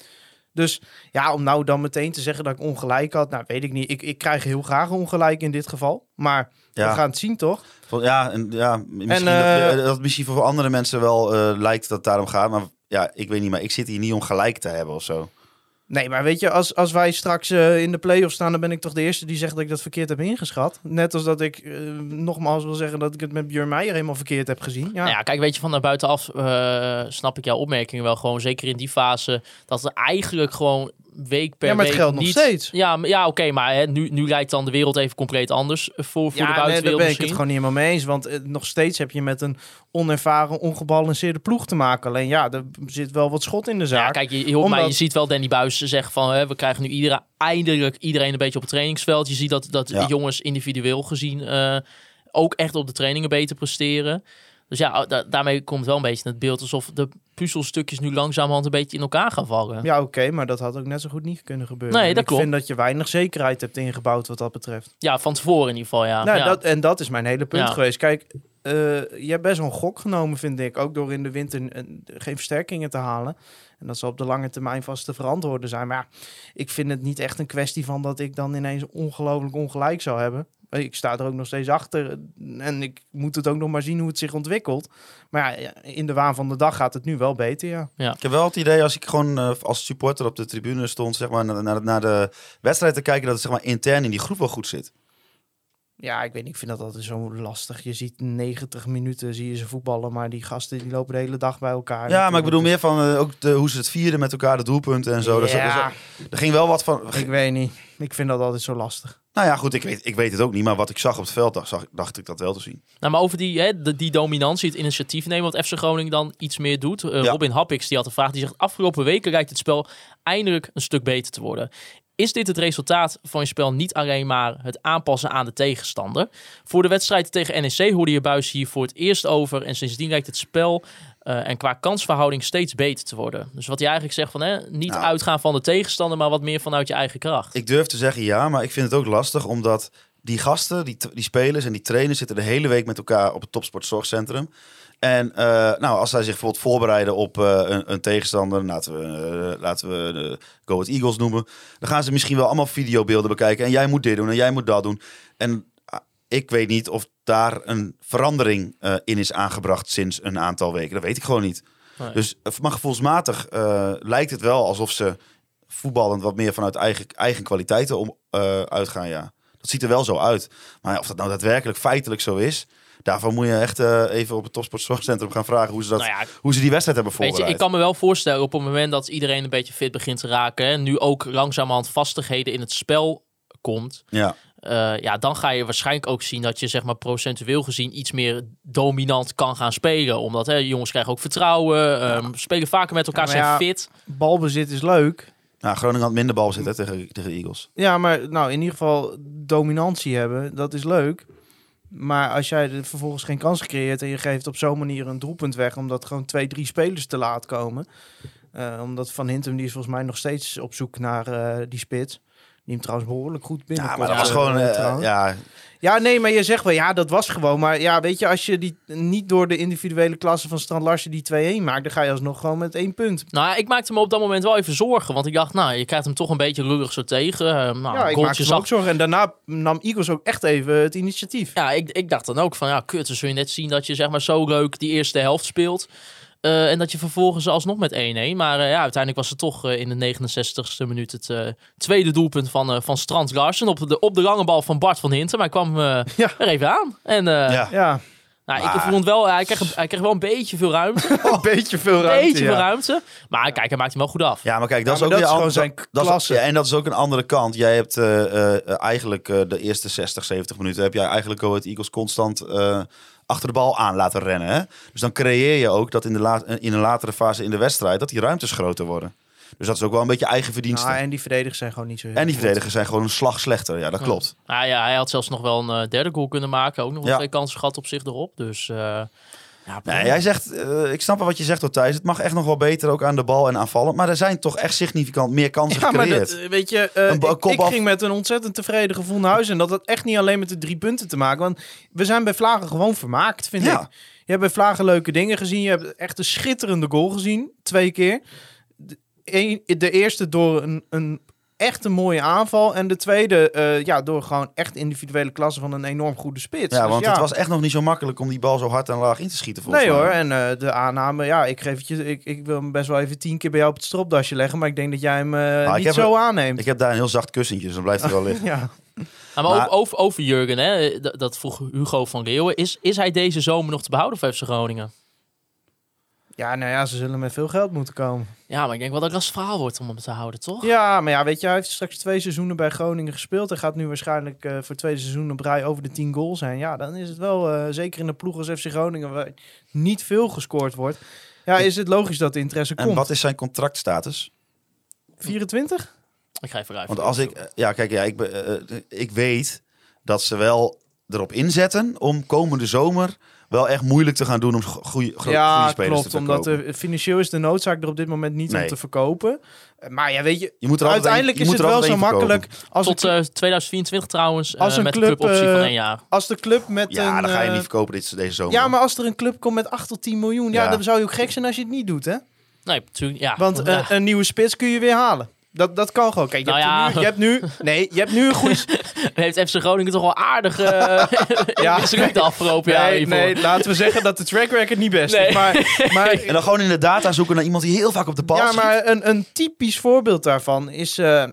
Dus ja, om nou dan meteen te zeggen dat ik ongelijk had, nou weet ik niet. Ik, ik krijg heel graag ongelijk in dit geval. Maar Ja. we gaan het zien toch? Ja, en, ja misschien En, eh, dat, dat misschien voor andere mensen wel eh, lijkt dat het daarom gaat. Maar ja, ik weet niet, maar ik zit hier niet om gelijk te hebben of zo. Nee, maar weet je, als, als wij straks eh, in de play-offs staan, dan ben ik toch de eerste die zegt dat ik dat verkeerd heb ingeschat. Net als dat ik eh, nogmaals wil zeggen dat ik het met Björn Meijer helemaal verkeerd heb gezien. Ja. Nou ja, kijk, weet je, van naar buitenaf eh, snap ik jouw opmerkingen wel gewoon. Zeker in die fase, dat er eigenlijk gewoon week per Ja, maar het week geldt nog steeds. Ja, ja oké, maar hè, nu, nu lijkt dan de wereld even compleet anders voor, voor de Ja, nee, daar buitenwereld ben ik het gewoon niet helemaal mee eens. Want eh, nog steeds heb je met een onervaren, ongebalanceerde ploeg te maken. Alleen ja, er zit wel wat schot in de zaak. Ja, kijk, je, je, hoort Omdat- mij, je ziet wel Danny Buis zeggen van... Hè, we krijgen nu iedere, eindelijk iedereen een beetje op het trainingsveld. Je ziet dat, dat Ja. jongens individueel gezien eh, ook echt op de trainingen beter presteren. Dus ja, da- daarmee komt wel een beetje het beeld alsof de puzzelstukjes nu langzamerhand een beetje in elkaar gaan vallen. Ja, oké, maar dat had ook net zo goed niet kunnen gebeuren. Nee, dat ik klopt. vind dat je weinig zekerheid hebt ingebouwd wat dat betreft. Ja, van tevoren in ieder geval, ja. nou, ja. dat, en dat is mijn hele punt Ja. geweest. Kijk, eh, je hebt best wel een gok genomen, vind ik. Ook door in de winter eh, geen versterkingen te halen. En dat zal op de lange termijn vast te verantwoorden zijn. Maar ja, ik vind het niet echt een kwestie van dat ik dan ineens ongelooflijk ongelijk zou hebben. Eh, Ik sta er ook nog steeds achter. En ik moet het ook nog maar zien hoe het zich ontwikkelt. Maar ja, in de waan van de dag gaat het nu wel beter, ja. Ik heb wel het idee, als ik gewoon eh, als supporter op de tribune stond, zeg maar, naar, naar, naar de wedstrijd te kijken, dat het zeg maar, intern in die groep wel goed zit. Ja, ik weet niet, ik vind dat altijd zo lastig. Je ziet 90 minuten, zie je ze voetballen, maar die gasten die lopen de hele dag bij elkaar. Ja, maar ik bedoel meer van eh, ook de, hoe ze het vierden met elkaar, de doelpunten en zo. Ja, dus, er ging wel wat van. ik weet niet. Ik vind dat altijd zo lastig. Nou ja, goed, ik weet, ik weet het ook niet. Maar wat ik zag op het veld, dacht, zag, dacht ik dat wel te zien. Nou, maar over die, hè, de- die dominantie, het initiatief nemen, wat FC Groningen dan iets meer doet. Eh, Ja. Robin Happix die had een vraag, die zegt afgelopen weken lijkt het spel eindelijk een stuk beter te worden. Is dit het resultaat van je spel niet alleen maar het aanpassen aan de tegenstander? Voor de wedstrijd tegen NEC hoorde je Buis hier voor het eerst over en sindsdien lijkt het spel eh, en qua kansverhouding steeds beter te worden. Dus wat hij eigenlijk zegt van, hè, niet Nou. uitgaan van de tegenstander, maar wat meer vanuit je eigen kracht. Ik durf te zeggen ja, maar ik vind het ook lastig. Omdat die gasten, die, die spelers en die trainers zitten de hele week met elkaar op het topsportzorgcentrum. En eh, nou, als zij zich bijvoorbeeld voorbereiden op eh, een, een tegenstander, laten we, eh, laten we de Go Ahead Eagles noemen, dan gaan ze misschien wel allemaal videobeelden bekijken. En jij moet dit doen en jij moet dat doen. En ah, ik weet niet of daar een verandering in is aangebracht sinds een aantal weken. Dat weet ik gewoon niet. Nee. Dus maar gevoelsmatig lijkt het wel alsof ze voetballend wat meer vanuit eigen, eigen kwaliteiten om, uitgaan. Ja. Dat ziet er wel zo uit. Maar of dat nou daadwerkelijk feitelijk zo is, daarvoor moet je echt eh, even op het topsportzorgcentrum gaan vragen hoe ze, dat, Nou ja, hoe ze die wedstrijd hebben Weet je, voorbereid. ik kan me wel voorstellen op het moment dat iedereen een beetje fit begint te raken. En nu ook langzamerhand vastigheden in het spel komt. Ja. eh, ja, dan ga je waarschijnlijk ook zien dat je zeg maar procentueel gezien iets meer dominant kan gaan spelen. Omdat hè, jongens krijgen ook vertrouwen, ehm, spelen vaker met elkaar, Ja, zijn ja, fit. Balbezit is leuk. Nou, Groningen had minder bal zitten tegen, tegen de Eagles. Ja, maar nou, in ieder geval dominantie hebben, dat is leuk. Maar als jij er vervolgens geen kans creëert en je geeft op zo'n manier een doelpunt weg, omdat gewoon twee, drie spelers te laat komen. Eh, omdat Van Hintem, die is volgens mij nog steeds op zoek naar eh, die spits. Die hem trouwens behoorlijk goed binnen. Ja, maar dat was gewoon... eh, ja, Ja, nee, maar je zegt wel, ja, dat was gewoon. Maar ja, weet je, als je die niet door de individuele klasse van Strand Larsen die 2-1 maakt, dan ga je alsnog gewoon met één punt. Nou ja, ik maakte me op dat moment wel even zorgen. Want ik dacht, nou, je krijgt hem toch een beetje lullig zo tegen. Eh, nou, ja, ik maakte me ook zorgen. En daarna nam Eagles ook echt even het initiatief. Ja, ik, ik dacht dan ook van, ja, kut, dan zul je net zien dat je zeg maar zo leuk die eerste helft speelt. Eh, en dat je vervolgens alsnog met 1-1. Maar eh, ja, uiteindelijk was het toch eh, in de 69ste minuut het eh, tweede doelpunt van, eh, van Strand Larsen. Op de, op de lange bal van Bart van Hinten. Maar hij kwam eh, Ja. er even aan. En eh, ja. Ja, nou, Maar- ik vond wel, hij kreeg, hij kreeg wel een beetje veel ruimte. een beetje veel ruimte. beetje ja. veel ruimte. Maar kijk, hij maakt hem wel goed af. Ja, maar kijk, dat Ja, is ook dat weer is gewoon zijn dat is- klasse. ja, en dat is ook een andere kant. Jij hebt eh, eh, eigenlijk eh, de eerste 60, 70 minuten heb jij eigenlijk Go Ahead Eagles constant eh, achter de bal aan laten rennen. Hè? Dus dan creëer je ook dat in, de la- in een latere fase in de wedstrijd dat die ruimtes groter worden. Dus dat is ook wel een beetje eigen verdienste. Nou, en die verdedigers zijn gewoon niet zo heel en die verdedigers zijn gewoon een slag slechter. Ja, dat klopt. Nou ja, hij had zelfs nog wel een eh, derde goal kunnen maken. Ook nog wel Ja. twee kansen gehad op zich erop. Dus eh, ja, Nee, jij zegt, eh, ik snap wel wat je zegt, hoor, Thijs. Het mag echt nog wel beter ook aan de bal en aanvallen. Maar er zijn toch echt significant meer kansen Ja, maar gecreëerd. dat, eh, weet je, eh, Een ik, ging met een ontzettend tevreden gevoel naar huis. En dat had echt niet alleen met de drie punten te maken. Want we zijn bij Vlagen gewoon vermaakt, vind Ja. ik. Je hebt bij Vlagen leuke dingen gezien. Je hebt echt een schitterende goal gezien. Twee keer. De, een- de eerste door een, een echt een mooie aanval. En de tweede eh, ja, door gewoon echt individuele klasse van een enorm goede spits. Ja, Dus want het was echt nog niet zo makkelijk om die bal zo hard en laag in te schieten. volgens Nee mij. hoor, en eh, de aanname, ja, ik geef het je, ik, ik wil hem best wel even tien keer bij jou op het stropdasje leggen, maar ik denk dat jij hem eh, niet zo aanneemt. Ik heb daar een heel zacht kussentje, dus dan blijft hij wel liggen. Ja. Maar, Maar- Over, over, over Jurgen, hè, dat, dat vroeg Hugo van Leeuwen. Is, is hij deze zomer nog te behouden voor FC Groningen? Ja, nou ja, ze zullen met veel geld moeten komen. Ja, maar ik denk wel dat het verhaal wordt om hem te houden, toch? Ja, maar ja, weet je, hij heeft straks twee seizoenen bij Groningen gespeeld. Hij gaat nu waarschijnlijk eh, voor het tweede seizoen op rij over de 10 goals zijn. Ja, dan is het wel, eh, zeker in de ploeg als FC Groningen, waar niet veel gescoord wordt. Ja, is het logisch dat de interesse En komt. wat is zijn contractstatus? 24? Ik ga even even Want als ik... eh, Ja, kijk, ja, ik, be- ik weet dat ze wel erop inzetten om komende zomer wel echt moeilijk te gaan doen om go- goede goede ja, spelers klopt. te Omdat verkopen. de, financieel is de noodzaak er op dit moment niet om te verkopen. Eh, Maar ja, weet je, Je moet er uiteindelijk je is moet het wel zo makkelijk als, Tot een, eh, 2024 trouwens, eh, Als een met club, cluboptie van eh, één jaar. als de club met Ja, een... dan ga je eh, niet verkopen dit, deze zomer. Ja, maar als er een club komt met 8 tot 10 miljoen, ja, Ja. dan zou je ook gek zijn als je het niet doet, hè? Nee, natuurlijk, ja. Want ja. eh, een nieuwe spits kun je weer halen. Dat, dat kan gewoon. Kijk, je, Nou hebt ja. nu, je hebt nu... Nee, je hebt nu een goede... heeft FC Groningen toch wel aardig eh Ja. mislukt de afgelopen jaar. nee, nee, laten we zeggen dat de track record niet best Nee. is. Maar, maar, En dan gewoon in de data zoeken naar iemand die heel vaak op de bal ja, schiet. maar een, een typisch voorbeeld daarvan is... eh,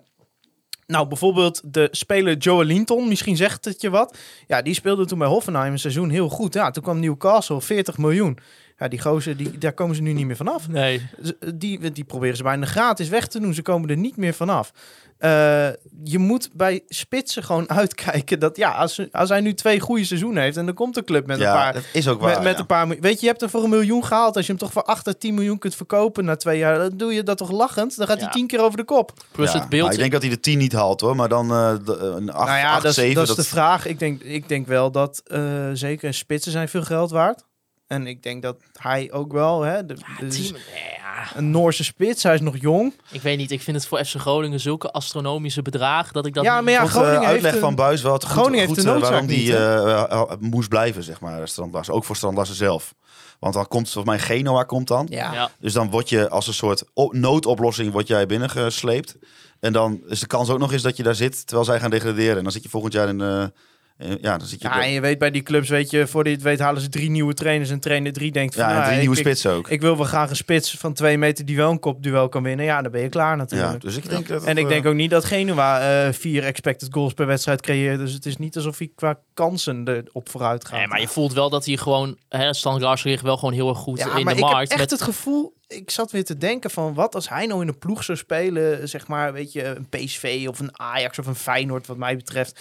Nou, bijvoorbeeld de speler Joe Linton, misschien zegt het je wat. Ja, die speelde toen bij Hoffenheim een seizoen heel goed. Ja, toen kwam Newcastle, 40 miljoen. Ja, die gozer, die, daar komen ze nu niet meer vanaf. Nee. Die, die proberen ze bijna gratis weg te doen. Ze komen er niet meer vanaf. Eh, je moet bij spitsen gewoon uitkijken dat ja, als, als hij nu twee goede seizoenen heeft en dan komt de club met ja, een paar. dat is ook waar. met, met ja. een paar. Weet je, je hebt er voor een miljoen gehaald. Als je hem toch voor 8 à 10 miljoen kunt verkopen na twee jaar, dan doe je dat toch lachend? Dan gaat hij tien keer over de kop. Plus Ja, het beeld. maar ik denk dat hij de 10 niet haalt hoor, maar dan eh, de, een 8, nou ja, 8 dat, is, 7. dat is de vraag. Ik denk, ik denk wel dat eh, zeker spitsen zijn veel geld waard. En ik denk dat hij ook wel, hè, de, de- Team- ja, een Noorse spits, hij is nog jong. ik weet niet. Ik vind het voor FC Groningen zulke astronomische bedragen dat ik dat. Ja, maar ja, Groningen heeft uitleg een- van Buis wel het goed, Groningen goed, heeft de eh, noodzaak waarom die eh, eh, moest blijven, zeg maar, Strandlassen. Ook voor Strandlassen zelf. Want dan komt volgens mij Genoa komt dan. Ja. Ja. Dus dan word je als een soort noodoplossing word jij binnengesleept. En dan is de kans ook nog eens dat je daar zit terwijl zij gaan degraderen. En dan zit je volgend jaar in... eh, eh, ja, dan zit je... Ja, en je weet bij die clubs, weet je, voordat je het weet halen ze drie nieuwe trainers. En trainer drie denkt van, ja, nou, drie ik- nieuwe ik, spitsen ook. Ik wil wel graag een spits van twee meter die wel een kopduel kan winnen. Ja, dan ben je klaar natuurlijk. ja, dus ik denk dat... En ik eh, denk ook niet dat Genua eh, vier expected goals per wedstrijd creëert. Dus het is niet alsof hij qua kansen erop vooruit gaat. Nee, maar je voelt wel dat hij gewoon, hè, Stan Larsen ligt wel gewoon heel erg goed ja, in maar de ik markt. heb echt met, het gevoel... Ik zat weer te denken van wat als hij nou in een ploeg zou spelen. Zeg maar, weet je, een PSV of een Ajax of een Feyenoord wat mij betreft.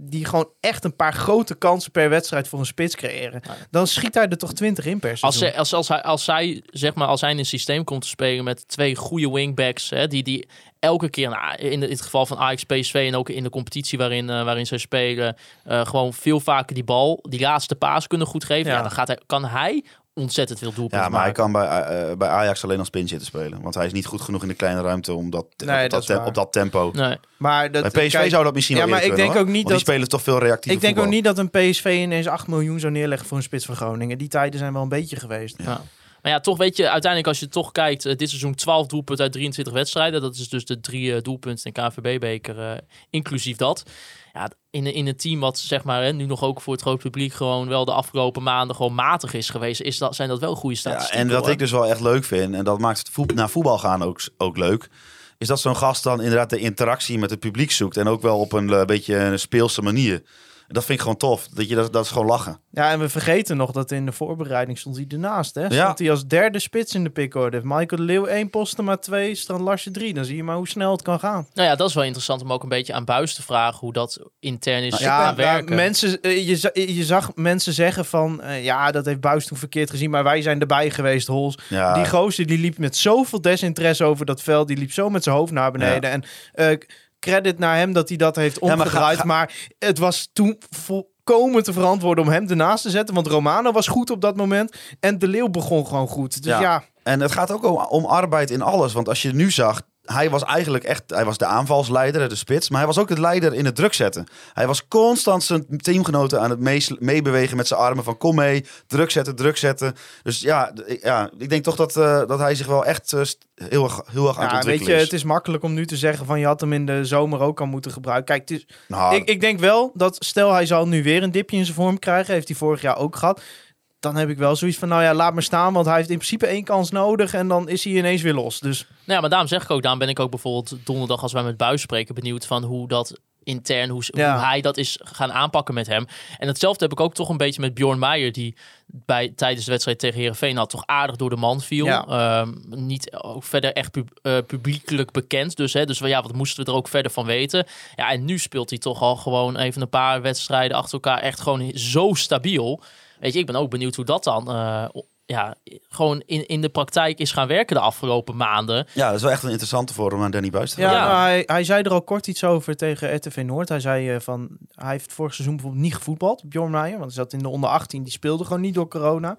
Die gewoon echt een paar grote kansen per wedstrijd voor een spits creëren. Dan schiet hij er toch 20 in per als, seizoen. ze, als, als, hij, als zij, zeg maar, als hij in een systeem komt te spelen met twee goede wingbacks, hè, die, die elke keer, nou, in het geval van Ajax, PSV en ook in de competitie waarin, eh, waarin zij spelen, eh, gewoon veel vaker die bal, die laatste paas kunnen goed geven, ja. Ja. dan gaat hij, kan hij ontzettend veel doelpunten Ja, maar hij kan bij, eh, bij Ajax alleen als pin zitten spelen. Want hij is niet goed genoeg in de kleine ruimte om dat, Nee, op, dat op dat tempo. Nee. maar dat, Bij PSV kijk, zou dat misschien ja, wel maar ik denk ook niet. Want dat- die spelen toch veel reactief Ik denk ook niet dat een PSV ineens 8 miljoen zou neerleggen voor een spits van Groningen. Die tijden zijn wel een beetje geweest. Ja. Maar ja, toch weet je, uiteindelijk als je toch kijkt, eh, dit seizoen 12 doelpunten uit 23 wedstrijden. Dat is dus de drie eh, doelpunten in KNVB-beker, eh, inclusief dat. Ja, in, in een team wat zeg maar hè, nu nog ook voor het groot publiek gewoon wel de afgelopen maanden gewoon matig is geweest, is dat, zijn dat wel goede Ja, statistieken. en wat hoor. ik dus wel echt leuk vind, en dat maakt het voet- naar voetbal gaan ook, ook leuk, is dat zo'n gast dan inderdaad de interactie met het publiek zoekt. En ook wel op een eh, beetje een speelse manier. Dat vind ik gewoon tof. Dat, je, dat, dat is gewoon lachen. Ja, en we vergeten nog dat in de voorbereiding stond hij ernaast. Hè? Stond Ja. hij als derde spits in de pickorde. Heeft Michael de Leeuw één posten, maar twee, Strand Larsje drie. Dan zie je maar hoe snel het kan gaan. Nou ja, dat is wel interessant om ook een beetje aan Buis te vragen hoe dat intern is Ja, gaan ja, werken. mensen, eh, je, je zag mensen zeggen van... eh, ja, dat heeft Buis toen verkeerd gezien, maar wij zijn erbij geweest, Hols. Ja, Die gozer die liep met zoveel desinteresse over dat veld. Die liep zo met zijn hoofd naar beneden. En eh, credit naar hem dat hij dat heeft maar ga- omgedraaid. ga- maar, het was toen volkomen te verantwoorden om hem ernaast te zetten. Want Romano was goed op dat moment. En De Leeuw begon gewoon goed. Dus Ja. ja, En het gaat ook om, om arbeid in alles. Want als je nu zag, hij was eigenlijk echt, hij was de aanvalsleider, de spits. Maar hij was ook de leider in het druk zetten. Hij was constant zijn teamgenoten aan het meebewegen met zijn armen. Van kom mee, druk zetten, druk zetten. Dus ja, ja ik denk toch dat, eh, dat hij zich wel echt eh, heel, erg, heel erg aan het ja weet je, is. het is makkelijk om nu te zeggen van je had hem in de zomer ook al moeten gebruiken. Kijk, het is, Nou, ik, ik denk wel dat stel hij zal nu weer een dipje in zijn vorm krijgen. Heeft hij vorig jaar ook gehad. Dan heb ik wel zoiets van, nou ja, laat maar staan. Want hij heeft in principe één kans nodig. En dan is hij ineens weer los. Dus Nou ja, maar daarom zeg ik ook, daarom ben ik ook bijvoorbeeld donderdag als wij met Buis spreken benieuwd van hoe dat intern, hoe, Ja. hoe hij dat is gaan aanpakken met hem. En hetzelfde heb ik ook toch een beetje met Bjorn Meijer, die bij, tijdens de wedstrijd tegen Herenveen had toch aardig door de man viel. Ja. Ehm, niet ook verder echt pub- eh, publiekelijk bekend. Dus, hè, dus ja, wat moesten we er ook verder van weten? Ja, en nu speelt hij toch al gewoon even een paar wedstrijden achter elkaar echt gewoon zo stabiel. Weet je, ik ben ook benieuwd hoe dat dan eh, ja, gewoon in, in de praktijk is gaan werken de afgelopen maanden. ja, dat is wel echt een interessante voor om aan Danny Buis te Ja, hij, hij zei er al kort iets over tegen RTV Noord. Hij zei eh, van, hij heeft vorig seizoen bijvoorbeeld niet gevoetbald, Bjorn Meijer. Want hij zat in de onder 18, die speelde gewoon niet door corona.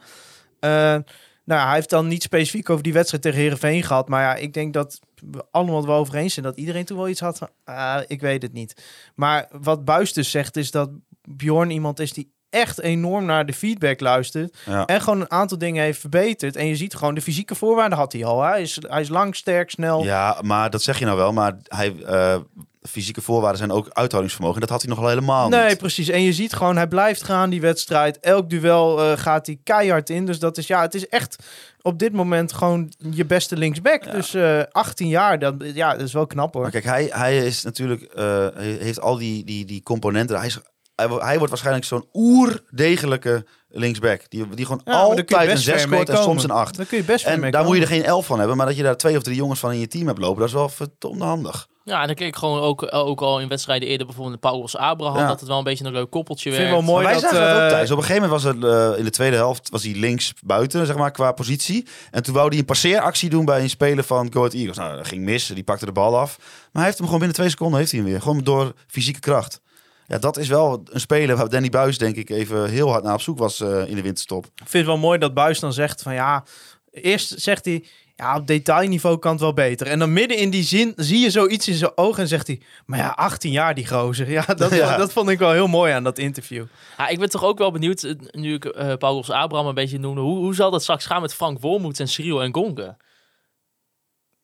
Eh, nou, hij heeft dan niet specifiek over die wedstrijd tegen Herenveen gehad. Maar ja, ik denk dat we allemaal het wel over eens zijn dat iedereen toen wel iets had van, ah, ik weet het niet. Maar wat Buis dus zegt is dat Bjorn iemand is die echt enorm naar de feedback luistert. Ja. En gewoon een aantal dingen heeft verbeterd. En je ziet gewoon, de fysieke voorwaarden had hij al. Hij is, hij is lang, sterk, snel. Ja, maar dat zeg je nou wel. Maar hij, eh, fysieke voorwaarden zijn ook uithoudingsvermogen. En dat had hij nog helemaal Nee, niet. precies. En je ziet gewoon, hij blijft gaan die wedstrijd. Elk duel eh, gaat hij keihard in. Dus dat is, ja, het is echt op dit moment gewoon je beste linksback. Dus eh 18 jaar, dat, ja, dat is wel knap hoor. Maar kijk, hij, hij is natuurlijk, hij heeft al die, die, die componenten. Hij, is, hij, wo- hij wordt waarschijnlijk zo'n oerdegelijke linksback. Die, die gewoon Ja, altijd een best 6 ver mee scoort en soms een komen. 8. Daar kun je best En daar moet je er geen 11 van hebben. Maar dat je daar twee of drie jongens van in je team hebt lopen, dat is wel verdomd handig. Ja, en dan keek ik gewoon ook, ook al in wedstrijden eerder, bijvoorbeeld de Paulus Abraham, Ja. dat het wel een beetje een leuk koppeltje Ik vind werd. wel mooi Maar wij dat... zagen dat ook eh, thuis. Op een gegeven moment was het eh, in de tweede helft was hij links buiten, zeg maar, qua positie. En toen wou hij een passeeractie doen bij een speler van Go Ahead Eagles. Nou, dat ging mis. Die pakte de bal af. Maar hij heeft hem gewoon binnen twee seconden heeft hij hem weer. Gewoon door fysieke kracht. Ja, dat is wel een speler waar Danny Buis denk ik even heel hard naar op zoek was eh, in de winterstop. Ik vind het wel mooi dat Buis dan zegt van ja... Eerst zegt hij, ja, op detailniveau kan het wel beter. En dan midden in die zin zie je zoiets in zijn ogen en zegt hij... Maar ja, 18 jaar die gozer. Ja, dat, Ja. dat vond ik wel heel mooi aan dat interview. Ja, ik ben toch ook wel benieuwd, eh, nu ik eh Paulus Abraham een beetje noemde, hoe, hoe zal dat straks gaan met Frank Wormoed en Cyril en Gonge?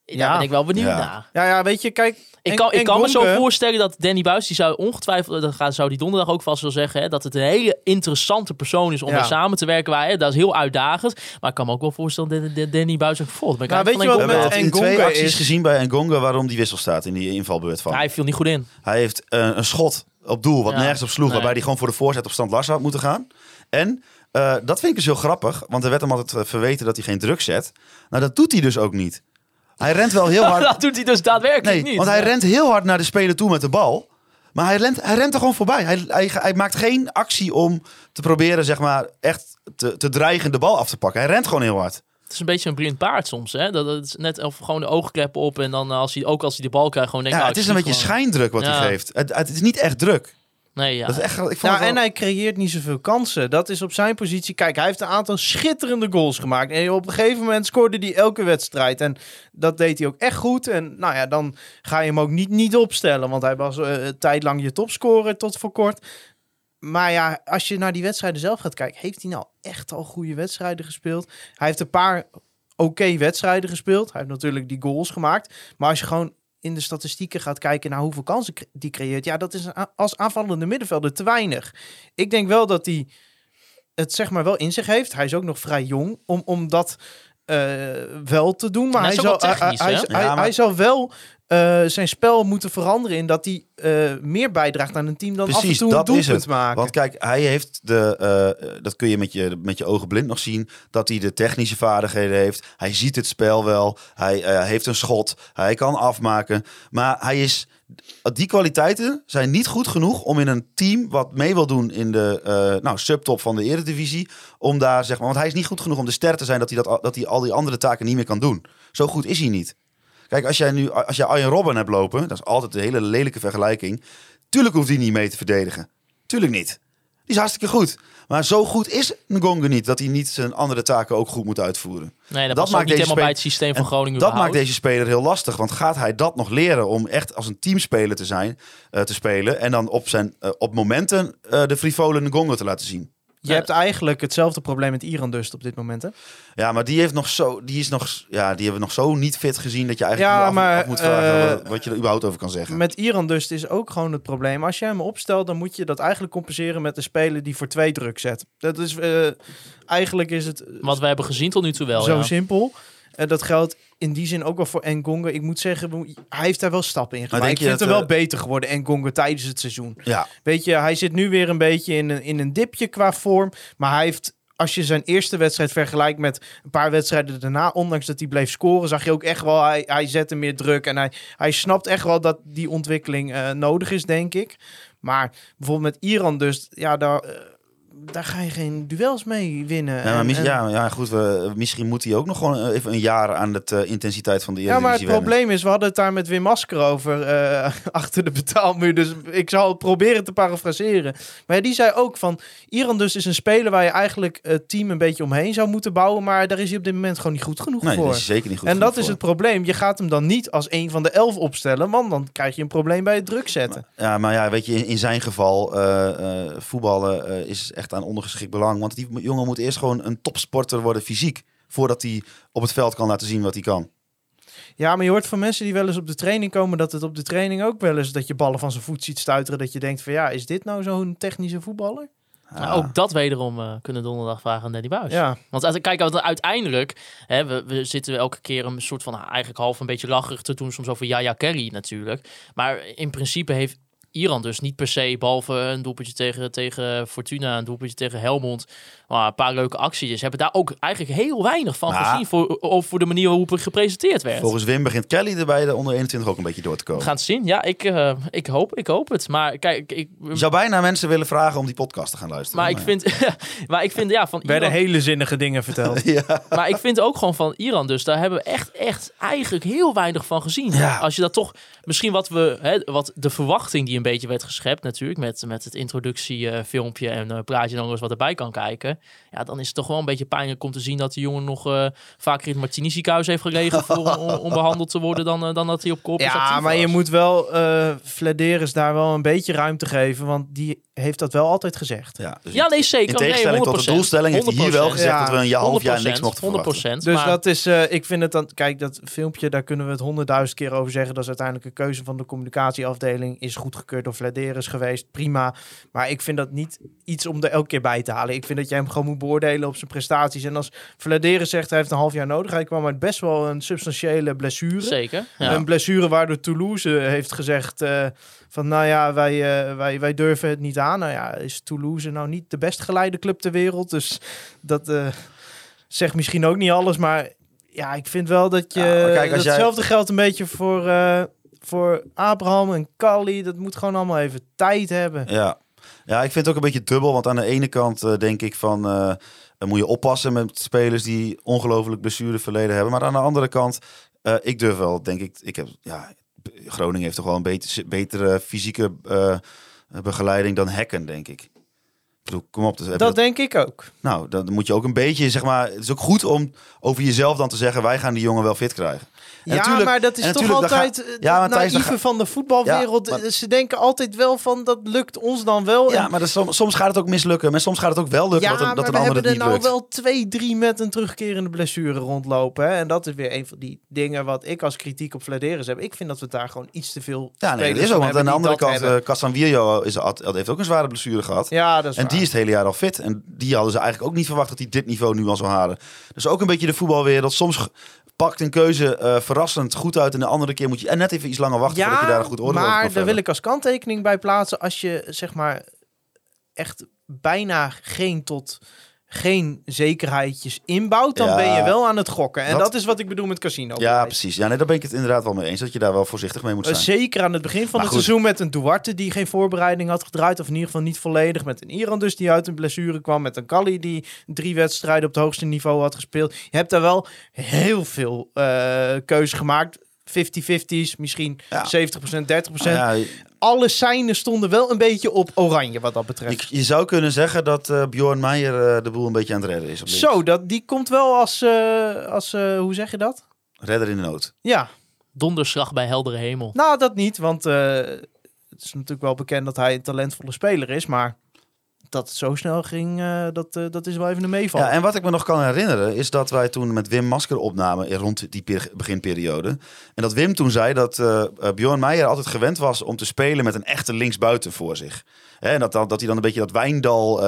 Daar Ja. ben ik wel benieuwd Ja. naar. Ja, ja, weet je, kijk... Ik en- kan, ik en kan me zo voorstellen dat Danny Buis, die zou ongetwijfeld, dat gaat, zou die donderdag ook vast wel zeggen, hè, dat het een hele interessante persoon is om Ja. mee samen te werken. Waar, hè, dat is heel uitdagend. Maar ik kan me ook wel voorstellen dat dat Danny Buis ook voelt. Ben ik Nou, weet je wat met in twee acties is- gezien bij Ngonga waarom die wissel staat in die invalbeurt van. Hij viel niet goed in. Hij heeft eh, een schot op doel wat Ja. nergens op sloeg, Nee. waarbij hij gewoon voor de voorzet op stand Larsen had moeten gaan. En eh, dat vind ik dus heel grappig, want er werd hem altijd eh, verweten dat hij geen druk zet. Nou, dat doet hij dus ook niet. Hij rent wel heel hard. dat doet hij dus daadwerkelijk Nee, niet. want hij rent heel hard naar de speler toe met de bal. Maar hij rent, hij rent er gewoon voorbij. Hij, hij, hij maakt geen actie om te proberen, zeg maar, echt te, te dreigen de bal af te pakken. Hij rent gewoon heel hard. Het is een beetje een blind paard soms. Hè? Dat, dat is net of gewoon de oogkleppen op en dan als hij, ook als hij de bal krijgt, gewoon denkt... Ja, nou, het is een beetje gewoon. schijndruk wat Ja. hij geeft. Het, het is niet echt druk. Nee, ja. Dat is echt, ik vond Nou, wel- en hij creëert niet zoveel kansen. Dat is op zijn positie. Kijk, hij heeft een aantal schitterende goals gemaakt. En op een gegeven moment scoorde hij elke wedstrijd. En dat deed hij ook echt goed. En nou ja, dan ga je hem ook niet, niet opstellen. Want hij was eh, een tijd lang je topscorer tot voor kort. Maar ja, als je naar die wedstrijden zelf gaat kijken, heeft hij nou echt al goede wedstrijden gespeeld? Hij heeft een paar oké wedstrijden gespeeld. Hij heeft natuurlijk die goals gemaakt. Maar als je gewoon in de statistieken gaat kijken naar hoeveel kansen die creëert, ja, dat is als aanvallende middenvelder te weinig. Ik denk wel dat hij het zeg maar wel in zich heeft. Hij is ook nog vrij jong om, om dat wel te doen. Maar hij technisch, hij, hij, hij, Ja, maar- hij zal wel eh, zijn spel moeten veranderen in dat hij eh, meer bijdraagt aan een team dan af en Precies, toe een is het. maken. Want kijk, hij heeft de, eh, dat kun je met, je met je ogen blind nog zien, dat hij de technische vaardigheden heeft. Hij ziet het spel wel. Hij eh, heeft een schot. Hij kan afmaken. Maar hij is, die kwaliteiten zijn niet goed genoeg om in een team wat mee wil doen in de eh, nou, subtop van de Eredivisie, om daar zeg maar, want hij is niet goed genoeg om de ster te zijn dat hij, dat, dat hij al die andere taken niet meer kan doen. Zo goed is hij niet. Kijk, als jij nu als jij Arjen Robben hebt lopen, dat is altijd een hele lelijke vergelijking. Tuurlijk hoeft hij niet mee te verdedigen. Tuurlijk niet. Die is hartstikke goed. Maar zo goed is Ngonga niet dat hij niet zijn andere taken ook goed moet uitvoeren. nee, dat, maakt niet deze helemaal bij het systeem van En Groningen Dat maakt deze speler heel lastig. Want gaat hij dat nog leren om echt als een teamspeler te zijn, eh, te spelen. En dan op, zijn, eh, op momenten eh, de frivole Ngonga te laten zien. Je hebt eigenlijk hetzelfde probleem met Iran dus op dit moment. Hè? Ja, maar die heeft nog zo, die is nog, ja, die hebben we nog zo niet fit gezien dat je eigenlijk Ja, af, maar, af moet vragen eh, wat, je er überhaupt over kan zeggen. Met Iran dus is ook gewoon het probleem. Als je hem opstelt, dan moet je dat eigenlijk compenseren met een speler die voor twee druk zet. Dat is eh, eigenlijk is het Wat we hebben gezien tot nu toe wel. zo ja. simpel. En dat geldt in die zin ook wel voor Ngonga. Ik moet zeggen, hij heeft daar wel stappen in gemaakt. Ik vind hem wel eh, beter geworden, Ngonga, tijdens het seizoen. ja, Weet je, hij zit nu weer een beetje in een, in een dipje qua vorm. Maar hij heeft, als je zijn eerste wedstrijd vergelijkt met een paar wedstrijden daarna, ondanks dat hij bleef scoren, zag je ook echt wel, hij, hij zette meer druk. En hij, hij snapt echt wel dat die ontwikkeling eh, nodig is, denk ik. Maar bijvoorbeeld met Iran dus, ja, daar, eh, daar ga je geen duels mee winnen. Ja, maar En- mis- en- ja, ja, goed. We, misschien moet hij ook nog gewoon even een jaar aan de eh, intensiteit van de Ja, maar het Eredivisie wennen. probleem is, we hadden het daar met Wim Masker over eh, achter de betaalmuur. Dus ik zal het proberen te parafraseren. Maar die zei ook van, Iran dus is een speler waar je eigenlijk het team een beetje omheen zou moeten bouwen. Maar daar is hij op dit moment gewoon niet goed genoeg Nee, voor. is zeker niet goed en dat is het probleem. Je gaat hem dan niet als een van de elf opstellen, want dan krijg je een probleem bij het druk zetten. Ja, maar ja, weet je, in, in zijn geval, eh, voetballen is echt aan ondergeschikt belang. Want die jongen moet eerst gewoon een topsporter worden fysiek. Voordat hij op het veld kan laten zien wat hij kan. Ja, maar je hoort van mensen die wel eens op de training komen... dat het op de training ook wel eens dat je ballen van zijn voet ziet stuiteren. Dat je denkt van ja, is dit nou zo'n technische voetballer? Maar ook dat wederom eh, kunnen donderdag vragen aan Danny Buis. Ja, Want uit- kijk, want uiteindelijk, hè, we, we zitten elke keer een soort van eigenlijk half een beetje lacherig te doen, soms over Yaya Kerry natuurlijk. Maar in principe heeft Iran dus niet per se, behalve een doelpuntje tegen, tegen Fortuna, een doelpuntje tegen Helmond, maar een paar leuke acties. Hebben daar ook eigenlijk heel weinig van Nou, gezien voor, of voor de manier waarop het gepresenteerd werd. Volgens Wim begint Kelly er bij de onder 21 ook een beetje door te We komen. gaan het zien. Ja, ik, eh, ik, hoop, ik hoop het. Maar kijk, ik, Je zou bijna mensen willen vragen om die podcast te gaan luisteren. maar ik vind, maar ik vind ja, van werden Iran, hele zinnige dingen verteld. Ja, Maar ik vind ook gewoon van Iran dus, daar hebben we echt, echt eigenlijk heel weinig van gezien. Ja. Als je dat toch, misschien wat we, hè, wat de verwachting die een beetje werd geschept natuurlijk, met, met het introductiefilmpje en eh praatje en alles wat erbij kan kijken. Ja, dan is het toch wel een beetje pijnlijk om te zien dat die jongen nog eh, vaker in het Martini ziekenhuis heeft gelegen voor, om, om behandeld te worden dan, eh, dan dat hij op kop Ja, maar je moet wel Flederis daar wel een beetje ruimte geven, want die heeft dat wel altijd gezegd. ja, dus Ja, nee, zeker. In tegenstelling nee, 100%. tot de doelstelling heeft hij hier wel 100%. gezegd Ja, dat we een half jaar niks 100%, mochten verwachten. 100%. Dus maar- dat is, eh, ik vind het dan, kijk, dat filmpje, daar kunnen we het honderdduizend keer over zeggen. Dat is uiteindelijk een keuze van de communicatieafdeling. Is goedgekeurd door Flederis geweest, prima. Maar ik vind dat niet iets om er elke keer bij te halen. Ik vind dat jij hem gewoon moet beoordelen op zijn prestaties. En als Flederis zegt, hij heeft een half jaar nodig. Hij kwam uit best wel een substantiële blessure. Zeker. Ja. Een blessure waardoor Toulouse heeft gezegd eh, van nou ja, wij, eh, wij, wij durven het niet aan. Nou ja, is Toulouse nou niet de best geleide club ter wereld? Dus dat eh, zegt misschien ook niet alles. Maar ja, ik vind wel dat je... Ja, maar kijk, als jij- hetzelfde geldt een beetje voor, eh, voor Abraham en Kali. Dat moet gewoon allemaal even tijd hebben. Ja. ja, ik vind het ook een beetje dubbel. Want aan de ene kant denk ik van... dan moet je oppassen met spelers die ongelooflijk blessureverleden hebben. Maar aan de andere kant, ik durf wel, denk ik... ik heb, ja, Groningen heeft toch wel een beter, betere fysieke eh, begeleiding dan Hekken, denk ik. Ik bedoel, kom op. dus je Dat denk ik ook. Nou, dan moet je ook een beetje, zeg maar... Het is ook goed om over jezelf dan te zeggen... wij gaan die jongen wel fit krijgen. Ja, maar dat is toch altijd ga- ja, maar Thijs, dan naïeve ga- van de voetbalwereld. Ja, maar- Ze denken altijd wel van, dat lukt ons dan wel. Ja, En- maar dat soms, soms gaat het ook mislukken. Maar soms gaat het ook wel lukken Ja, dat, een- dat maar een we ander hebben het er niet nou lukt. wel twee, drie met een terugkerende blessure rondlopen. Hè? En dat is weer een van die dingen wat ik als kritiek op Flederis heb. Ik vind dat we daar gewoon iets te veel Ja, nee, dat is van Want aan de andere kant, uh, Casanvillo is, heeft ook een zware blessure gehad. ja, dat is En waar. die is het hele jaar al fit. En die hadden ze eigenlijk ook niet verwacht dat hij dit niveau nu al zou halen. Dus ook een beetje de voetbalwereld. Soms pakt een keuze eh, verrassend goed uit. En de andere keer moet je en net even iets langer wachten voordat je daar een goed oordeel over maar daar wil ik als kanttekening bij plaatsen. Als je zeg maar echt bijna geen tot geen zekerheidjes inbouwt, dan Ja, ben je wel aan het gokken. En dat, dat- is wat ik bedoel met casino. Ja, precies. Ja, nee, daar ben ik het inderdaad wel mee eens. Dat je daar wel voorzichtig mee moet Eh, zijn. Zeker aan het begin van Maar het goed. seizoen met een Duarte die geen voorbereiding had gedraaid. Of in ieder geval niet volledig. Met een Iran dus die uit een blessure kwam. Met een Kali die drie wedstrijden op het hoogste niveau had gespeeld. Je hebt daar wel heel veel eh keuze gemaakt. 50-50's, misschien Ja. 70%, 30%. Ja, Alle seinen stonden wel een beetje op oranje wat dat betreft. je, je zou kunnen zeggen dat eh Bjorn Meijer eh, de boel een beetje aan het redden is. Op. Zo, dat, die komt wel als, eh, als eh, hoe zeg je dat? Redder in de nood. Ja, Donderslag bij heldere hemel. nou dat niet, want eh, het is natuurlijk wel bekend dat hij een talentvolle speler is, maar dat het zo snel ging, eh, dat, eh, dat is wel even een meeval. Ja, en wat ik me nog kan herinneren is dat wij toen met Wim Masker opnamen rond die per- beginperiode. En dat Wim toen zei dat eh, Bjorn Meijer altijd gewend was om te spelen met een echte linksbuiten voor zich. En dat, dan- dat hij dan een beetje dat Wijndal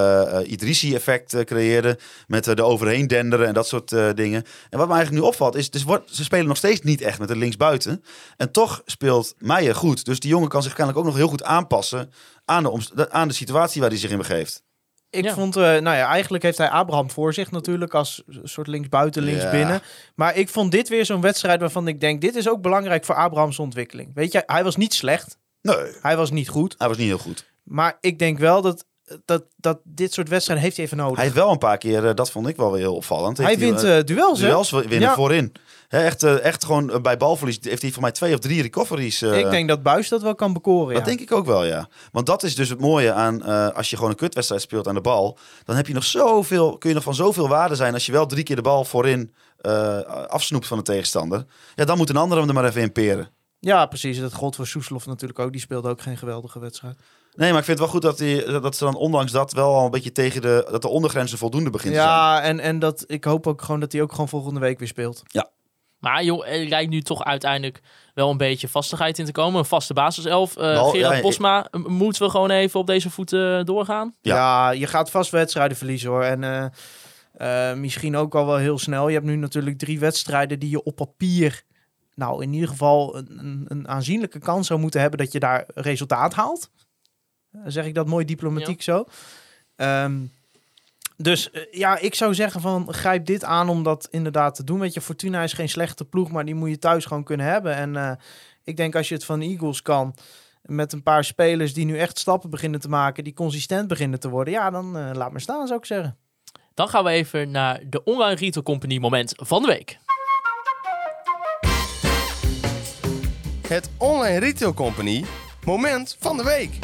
Idrissi-effect eh, creëerde met de overheen denderen en dat soort dingen. En wat me eigenlijk nu opvalt is, dus wordt, ze spelen nog steeds niet echt met een linksbuiten. En toch speelt Meijer goed. Dus die jongen kan zich kennelijk ook nog heel goed aanpassen aan de, omst- aan de situatie waar hij zich in begeeft. Ik Ja. vond, eh, nou ja, eigenlijk heeft hij Abraham voor zich natuurlijk als soort linksbuiten, links Ja. binnen. Maar ik vond dit weer zo'n wedstrijd waarvan ik denk, dit is ook belangrijk voor Abrahams ontwikkeling. Weet je, hij was niet slecht, Nee, hij was niet goed. hij was niet heel goed. Maar ik denk wel dat, dat, dat dit soort wedstrijden heeft hij even nodig. Hij heeft wel een paar keer, eh, dat vond ik wel weer heel opvallend. Hij Heeft wint eh, eh, duels, hè? duels winnen Ja. voorin. Echt, echt gewoon bij balverlies heeft hij voor mij twee of drie recoveries. ik denk dat Buis dat wel kan bekoren, dat ja. denk ik ook wel, ja. Want dat is dus het mooie aan als je gewoon een kutwedstrijd speelt aan de bal. Dan heb je nog zoveel, kun je nog van zoveel waarde zijn als je wel drie keer de bal voorin afsnoept van de tegenstander. Ja, dan moet een ander hem er maar even in peren. Ja, precies. Dat gold voor Soeslof natuurlijk ook. Die speelde ook geen geweldige wedstrijd. Nee, maar ik vind het wel goed dat, die, dat ze dan ondanks dat wel al een beetje tegen de, dat de ondergrenzen voldoende begint te zijn. Ja, en, en dat, ik hoop ook gewoon dat hij ook gewoon volgende week weer speelt. Maar joh, er lijkt nu toch uiteindelijk wel een beetje vastigheid in te komen. Een vaste basiself. Eh Wel, Gerard ja, ik- m- moeten we gewoon even op deze voeten doorgaan? Ja. Ja. je gaat vast wedstrijden verliezen hoor. En eh, eh, misschien ook al wel heel snel. Je hebt nu natuurlijk drie wedstrijden die je op papier... Nou, in ieder geval een, een aanzienlijke kans zou moeten hebben dat je daar resultaat haalt. Zeg ik dat mooi diplomatiek zo. Ehm, dus eh, ja, ik zou zeggen van grijp dit aan om dat inderdaad te doen. Weet je, Fortuna is geen slechte ploeg, maar die moet je thuis gewoon kunnen hebben. En eh, ik denk als je het van de Eagles kan, met een paar spelers die nu echt stappen beginnen te maken, die consistent beginnen te worden, ja, dan eh, laat maar staan, zou ik zeggen. Dan gaan we even naar de Online Retail Company moment van de week. Het Online Retail Company moment van de week.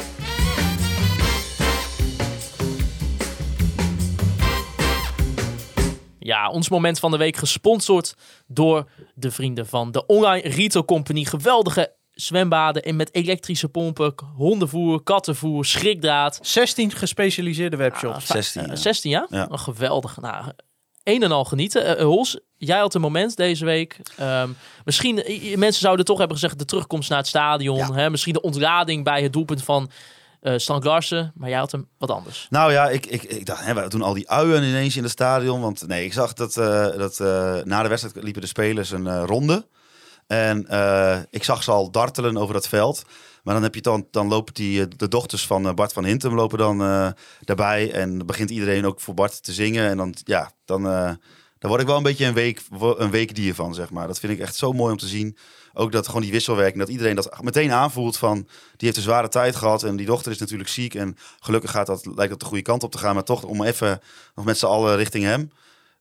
Ja, ons moment van de week gesponsord door de vrienden van de Online Retail Company. Geweldige zwembaden en met elektrische pompen, hondenvoer, kattenvoer, schrikdraad. 16 gespecialiseerde webshops. 16. Eh, ja. 16, ja? Ja. Oh, geweldig. Nou, een en al genieten. Eh, Hols, jij had een moment deze week. Ehm, misschien, eh, mensen zouden toch hebben gezegd de terugkomst naar het stadion. Ja. Hè? Misschien de ontlading bij het doelpunt van eh Stan Larsen. Maar jij had hem wat anders. Nou ja, ik, ik, ik dacht, hè, we doen al die uien ineens in het stadion. Want nee, ik zag dat, eh, dat eh, na de wedstrijd liepen de spelers een ronde. En ik zag ze al dartelen over dat veld. Maar dan, heb je dan, dan lopen die, de dochters van Bart van Hintem lopen dan daarbij. En begint iedereen ook voor Bart te zingen. En dan, ja, dan, dan word ik wel een beetje een, week, een weekdier van, zeg maar. Dat vind ik echt zo mooi om te zien. Ook dat gewoon die wisselwerking, dat iedereen dat meteen aanvoelt van... die heeft een zware tijd gehad en die dochter is natuurlijk ziek. En gelukkig gaat dat, lijkt dat de goede kant op te gaan. Maar toch om even nog met z'n allen richting hem...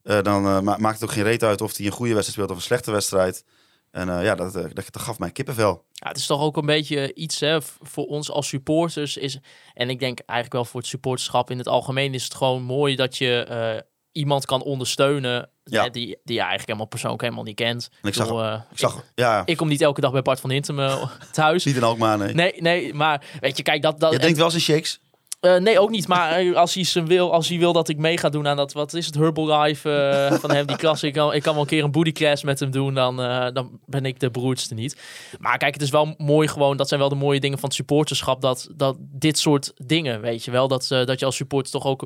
eh, dan eh, ma- maakt het ook geen reet uit of hij een goede wedstrijd speelt of een slechte wedstrijd. En eh, ja, dat, dat, gaf mij kippenvel. Ja, het is toch ook een beetje iets hè, voor ons als supporters. Is, en ik denk eigenlijk wel voor het supporterschap in het algemeen is het gewoon mooi dat je iemand kan ondersteunen Ja. hè, die, die je eigenlijk helemaal persoonlijk helemaal niet kent. En ik zag, bedoel, eh, ik zag ja, ik kom niet elke dag bij Bart van Hintem eh, thuis. niet in Alkmaar, nee. Nee, nee, maar weet je, kijk, dat... dat Je denkt wel eens in shakes. eh, nee, ook niet. Maar als hij, ze wil, als hij wil dat ik mee ga doen aan dat, wat is het, Herbalife eh, van hem, die klas. Ik kan, ik kan wel een keer een booty class met hem doen, dan, dan ben ik de broertste niet. Maar kijk, het is wel mooi gewoon, dat zijn wel de mooie dingen van het supporterschap, dat, dat dit soort dingen, weet je wel, dat, dat je als supporter toch ook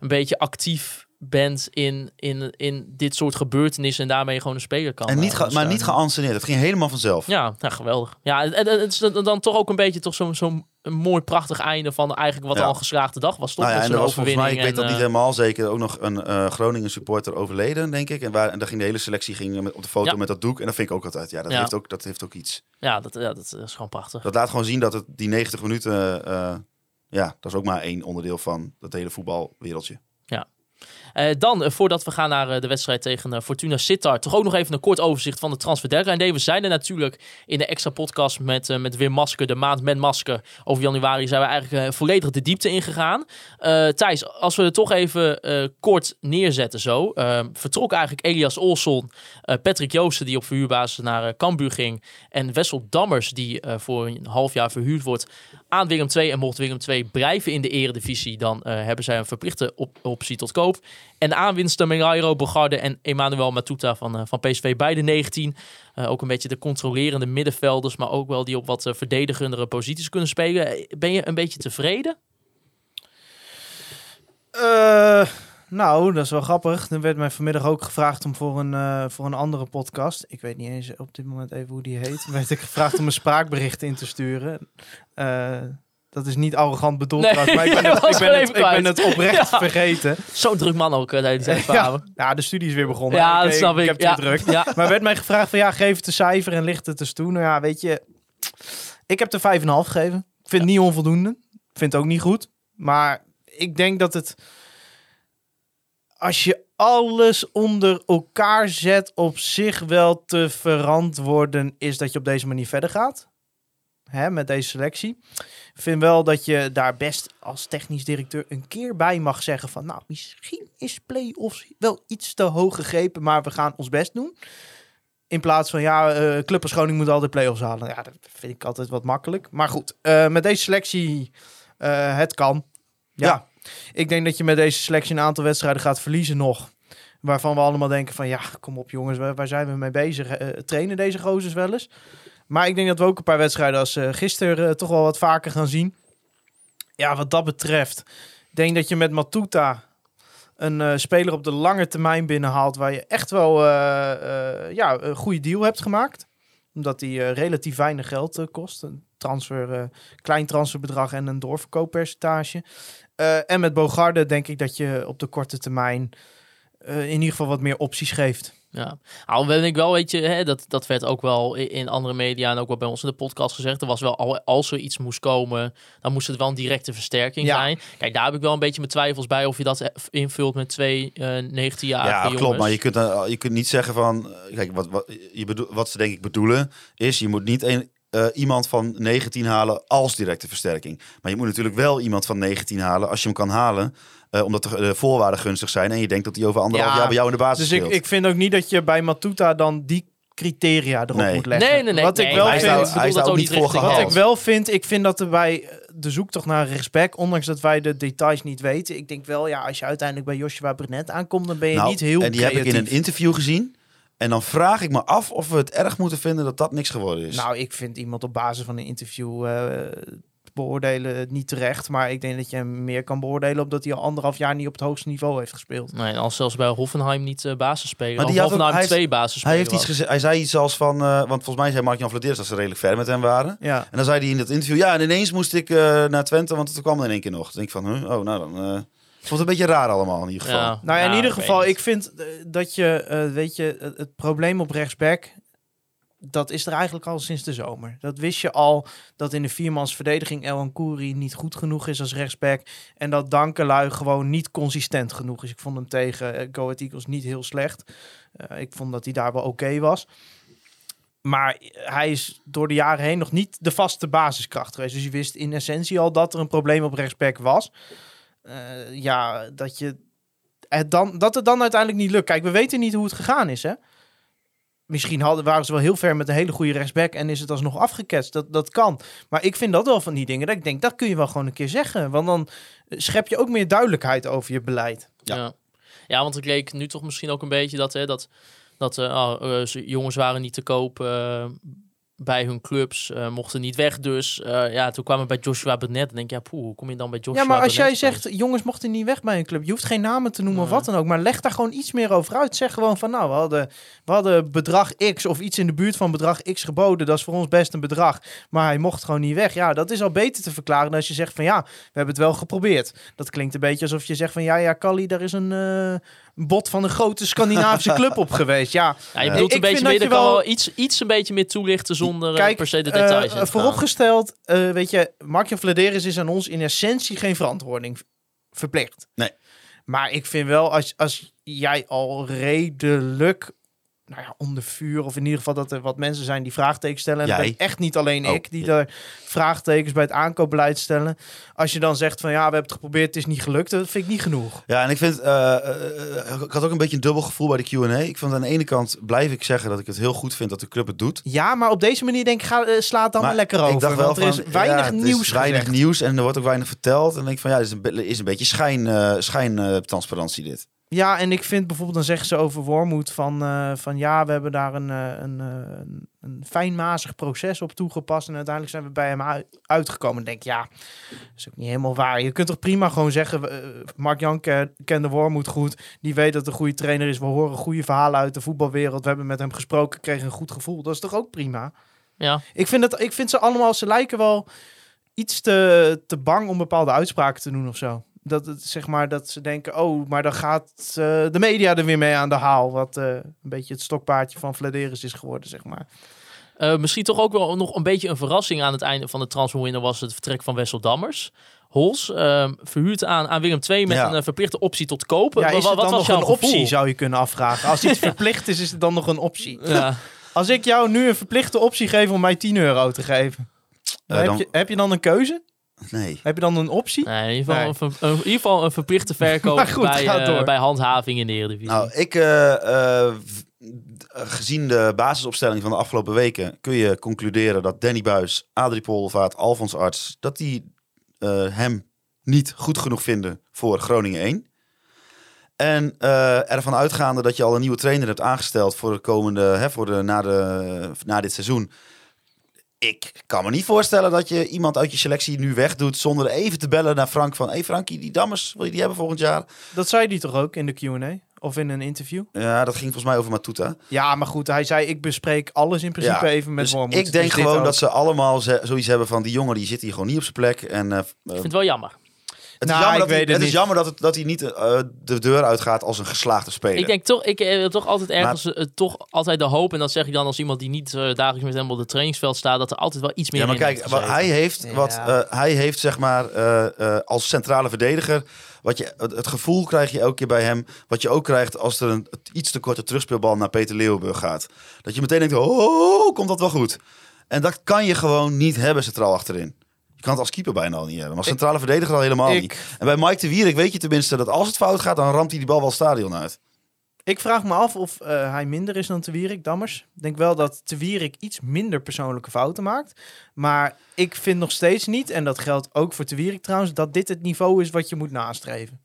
een beetje actief bent in, in, in dit soort gebeurtenissen en daarmee gewoon een speler kan. En niet eh, maar niet geanceneerd. Het ging helemaal vanzelf. Ja, ja, geweldig. Ja, en, en het is dan toch ook een beetje toch zo'n zo'n mooi prachtig einde van eigenlijk wat Ja. al een geslaagde dag was. Toch? Nou ja, en er was volgens mij, ik weet dat niet helemaal zeker, ook nog een eh, Groningen supporter overleden, denk ik. En, waar, en daar ging de hele selectie ging met, op de foto Ja. met dat doek. En dat vind ik ook altijd, ja, dat, Ja. Heeft, ook, dat heeft ook iets. eh, Ja, dat, ja, dat is gewoon prachtig. Dat laat gewoon zien dat het die 90 minuten, eh, ja, dat is ook maar één onderdeel van dat hele voetbalwereldje. Eh, dan, eh, voordat we gaan naar eh, de wedstrijd tegen eh, Fortuna Sittard, toch ook nog even een kort overzicht van de transfer deadline. Nee, we zijn er natuurlijk in de extra podcast met, eh, met Wim Masker, de maand met Masker. Over januari zijn we eigenlijk eh, volledig de diepte ingegaan. Eh Thijs, als we het toch even eh, kort neerzetten zo. eh, vertrok eigenlijk Elias Olsson, eh, Patrick Joosten die op verhuurbasis naar eh, Cambuur ging. En Wessel Dammers die eh, voor een half jaar verhuurd wordt aan Willem II. En mocht Willem II blijven in de eredivisie, dan eh, hebben zij een verplichte op optie tot koop. En aanwinsten Melairo Bogarde en Emmanuel Matuta van, eh, van PSV, beide 19. Eh, ook een beetje de controlerende middenvelders, maar ook wel die op wat eh, verdedigendere posities kunnen spelen. Ben je een beetje tevreden? Eh, nou, dat is wel grappig. Er werd mij vanmiddag ook gevraagd om voor een, voor een andere podcast. Ik weet niet eens op dit moment even hoe die heet. werd ik gevraagd om een spraakbericht in te sturen. Dat is niet arrogant bedoeld, Nee, trouwens, maar ik ben, het, ik, ben het, ik ben het oprecht Ja. vergeten. Zo'n druk man ook eh, de hele tijd. Ja, Ja, de studie is weer begonnen. ja dat snap ik. Ik heb het ja. druk. Ja. Maar werd mij gevraagd van ja, geef het een cijfer en licht het eens toe. Nou ja, weet je, ik heb er 5,5 gegeven. Ik vind het niet onvoldoende. Ik vind het ook niet goed. Maar ik denk dat het, als je alles onder elkaar zet, op zich wel te verantwoorden is dat je op deze manier verder gaat. Hè, met deze selectie. Ik vind wel dat je daar best als technisch directeur een keer bij mag zeggen van... nou, misschien is play-offs wel iets te hoog gegrepen, maar we gaan ons best doen. In plaats van, ja, eh Club moet altijd play-offs halen. Ja, dat vind ik altijd wat makkelijk. Maar goed, eh, met deze selectie, eh, het kan. Ja. Ja. ik denk dat je met deze selectie een aantal wedstrijden gaat verliezen nog. Waarvan we allemaal denken van ja, kom op jongens, waar, waar zijn we mee bezig? Trainen deze gozers wel eens? Maar ik denk dat we ook een paar wedstrijden als eh, gisteren eh, toch wel wat vaker gaan zien. Ja, wat dat betreft. Denk dat je met Matuta een eh, speler op de lange termijn binnenhaalt... waar je echt wel ja, een goede deal hebt gemaakt. Omdat die relatief weinig geld kost. Een transfer, klein transferbedrag en een doorverkooppercentage. En met Bogarde denk ik dat je op de korte termijn... in ieder geval wat meer opties geeft. Ja, al ben ik wel, weet je, hè, dat, dat werd ook wel in andere media en ook wel bij ons in de podcast gezegd. Er was wel, al, als er iets moest komen, dan moest het wel een directe versterking Ja. zijn. Kijk, daar heb ik wel een beetje mijn twijfels bij of je dat e- invult met twee eh 19-jarige Ja, jongens. klopt. Maar je kunt, eh, je kunt niet zeggen van... eh, Kijk, wat, wat, je bedoel, wat ze denk ik bedoelen is... Je moet niet een, eh, iemand van 19 halen als directe versterking. Maar je moet natuurlijk wel iemand van 19 halen als je hem kan halen. Eh, omdat de eh, voorwaarden gunstig zijn. En je denkt dat hij over anderhalf Ja, jaar bij jou in de basis Dus ik, ik vind ook niet dat je bij Matuta dan die criteria erop Nee. moet leggen. Nee, nee, nee. Wat ik wel hij vind, bedoel hij ook niet voor richting- Wat gehaald. ik wel vind, ik vind dat er bij de zoektocht naar rechtsback, ondanks dat wij de details niet weten, ik denk wel, ja, als je uiteindelijk bij Joshua Brunet aankomt, dan ben je Nou, niet heel en die heb ik in een interview gezien. En dan vraag ik me af of we het erg moeten vinden dat dat niks geworden is. Nou, ik vind iemand op basis van een interview eh, beoordelen niet terecht, maar ik denk dat je hem meer kan beoordelen omdat hij al anderhalf jaar niet op het hoogste niveau heeft gespeeld. Nee, en als zelfs bij Hoffenheim niet eh basisspeler. Maar die had Hoffenheim ook- twee hij, heeft iets gezegd, hij zei iets als van... eh, want volgens mij zei Mark-Jan Vladeers dat ze redelijk ver met hem waren. Ja. En dan zei hij in dat interview... Ja, en ineens moest ik eh, naar Twente, want het kwam er in één keer nog. Dan denk ik van... huh, oh, nou dan... eh het wordt een beetje raar allemaal in ieder geval. Ja, Nou ja, in ja, ieder ik geval, ik vind dat je, eh, weet je, het, het probleem op rechtsback, dat is er eigenlijk al sinds de zomer. Dat wist je al, dat in de viermans verdediging El niet goed genoeg is als rechtsback. En dat Dankelui gewoon niet consistent genoeg is. Ik vond hem tegen eh, Go Eagles niet heel slecht. Eh, ik vond dat hij daar wel oké was. Maar hij is door de jaren heen nog niet de vaste basiskracht geweest. Dus je wist in essentie al dat er een probleem op rechtsback was. Eh, ja, dat, je het dan, dat het dan uiteindelijk niet lukt. Kijk, we weten niet hoe het gegaan is, hè. Misschien hadden, waren ze wel heel ver met een hele goede rechtsback en is het alsnog afgeketst. Dat, dat kan. Maar ik vind dat wel van die dingen dat ik denk, dat kun je wel gewoon een keer zeggen. Want dan schep je ook meer duidelijkheid over je beleid. Ja. Ja. ja. want ik leek nu toch misschien ook een beetje dat, hè, dat, dat eh, oh, eh, jongens waren niet te koop eh, bij hun clubs, eh, mochten niet weg. Dus eh, ja, toen kwamen we bij Joshua Burnett. En denk je, ja, poeh, hoe kom je dan bij Joshua ja, maar als jij zegt, jongens mochten niet weg bij een club. Je hoeft geen namen te noemen of wat dan ook. Maar leg daar gewoon iets meer over uit. Zeg gewoon van, nou, we hadden, we hadden bedrag X of iets in de buurt van bedrag X geboden. Dat is voor ons best een bedrag. Maar hij mocht gewoon niet weg. Ja, dat is al beter te verklaren dan als je zegt van, ja, we hebben het wel geprobeerd. Dat klinkt een beetje alsof je zegt van, ja, ja, Kali, daar is een... eh, een bod van een grote Scandinavische club op geweest. Ja, Ja, je bedoelt Ik een beetje vind dat meer, je wel- wel iets, iets een beetje meer toelichten zonder eh, Kijk, per se de details in te gaan. vooropgesteld, eh, weet je, Mark-Jan Vladeris is aan ons in essentie geen verantwoording verplicht. Nee. Maar ik vind wel, als, als jij al redelijk nou ja, onder vuur, of in ieder geval dat er wat mensen zijn die vraagtekens stellen. En ben echt niet alleen Oh, ik die ja. daar vraagtekens bij het aankoopbeleid stellen. Als je dan zegt van ja, we hebben het geprobeerd, het is niet gelukt, dat vind ik niet genoeg. Ja, en ik vind, eh, eh, ik had ook een beetje een dubbel gevoel bij de Q&A. Ik vond aan de ene kant blijf ik zeggen dat ik het heel goed vind dat de club het doet. Ja, maar op deze manier denk ik, ga, eh, sla het dan maar lekker over. ik dacht wel want er van, is weinig ja, het is nieuws weinig gezegd. nieuws en er wordt ook weinig verteld. En dan denk ik van ja, is een, is een beetje schijn, eh schijn eh, transparantie dit. Ja, en ik vind bijvoorbeeld, dan zeggen ze over Wormoed van, eh, van ja, we hebben daar een, eh, een, eh, een, een fijnmazig proces op toegepast en uiteindelijk zijn we bij hem uit- uitgekomen. Dan denk ik, ja, dat is ook niet helemaal waar. Je kunt toch prima gewoon zeggen, Mark Jan ken- kende Wormoed goed, die weet dat een goede trainer is, we horen goede verhalen uit de voetbalwereld, we hebben met hem gesproken, kregen een goed gevoel. Dat is toch ook prima? Ja, Ik vind, dat, ik vind ze allemaal, ze lijken wel iets te, te bang om bepaalde uitspraken te doen of zo. Dat, het, zeg maar, dat ze denken, oh, maar dan gaat eh, de media er weer mee aan de haal. Wat eh, een beetje het stokpaardje van Vladeris is geworden, zeg maar. Eh, misschien toch ook wel nog een beetje een verrassing aan het einde van de transferwindow was het vertrek van Wessel Dammers. Hols ehm, verhuurd aan, aan Willem II met Ja. een verplichte optie tot kopen. Ja, is wat dan was nog jouw een optie, gevoel? zou je kunnen afvragen. Als iets verplicht is, is het dan nog een optie. Ja. Als ik jou nu een verplichte optie geef om mij 10 euro te geven, heb, je, heb je dan een keuze? Nee. Heb je dan een optie? Nee, in, ieder geval, Nee. Een, ver- een- in ieder geval een verplichte verkoop Maar goed, bij, eh, door. bij handhaving in de Eredivisie. Nou, ik, eh, eh, gezien de basisopstelling van de afgelopen weken, kun je concluderen dat Danny Buis, Adrie Polvaart, Alfons Arts, dat die eh, hem niet goed genoeg vinden voor Groningen 1. En eh, ervan uitgaande dat je al een nieuwe trainer hebt aangesteld voor de komende, hè, voor de, na, de, na dit seizoen. Ik kan me niet voorstellen dat je iemand uit je selectie nu wegdoet zonder even te bellen naar Frank van... Hé hey Frankie, die Dammers, wil je die hebben volgend jaar? Dat zei hij toch ook in de Q&A? Of in een interview? Ja, dat ging volgens mij over Matuta. Ja, maar goed, hij zei ik bespreek alles in principe Ja, even met dus Wormoed. ik denk Dus gewoon ook. dat ze allemaal zoiets hebben van... Die jongen die zit hier gewoon niet op zijn plek. En, eh, Ik vind het wel jammer. Het Nou, is jammer, ik dat, hij, weet het het is niet. jammer dat, het, dat hij niet eh, de deur uitgaat als een geslaagde speler. Ik denk toch, ik heb toch altijd ergens eh, toch altijd de hoop, en dat zeg ik dan als iemand die niet eh, dagelijks met hem op het trainingsveld staat, dat er altijd wel iets meer ja, maar in kijk, heeft wat hij heeft, Ja. wat, eh, hij heeft zeg maar eh, eh, als centrale verdediger, wat je, het, het gevoel krijg je elke keer bij hem, wat je ook krijgt als er een iets te korte terugspeelbal naar Peter Leeuwenburg gaat. Dat je meteen denkt, oh, komt dat wel goed? En dat kan je gewoon niet hebben centraal achterin. Je kan het als keeper bijna al niet hebben, maar als centrale verdediger al helemaal ik- niet. En bij Mike de Wierik weet je tenminste dat als het fout gaat, dan ramt hij die bal wel het stadion uit. Ik vraag me af of eh, hij minder is dan Te Wierik, Dammers. Ik denk wel dat Te Wierik iets minder persoonlijke fouten maakt. Maar ik vind nog steeds niet, en dat geldt ook voor Te Wierik trouwens, dat dit het niveau is wat je moet nastreven.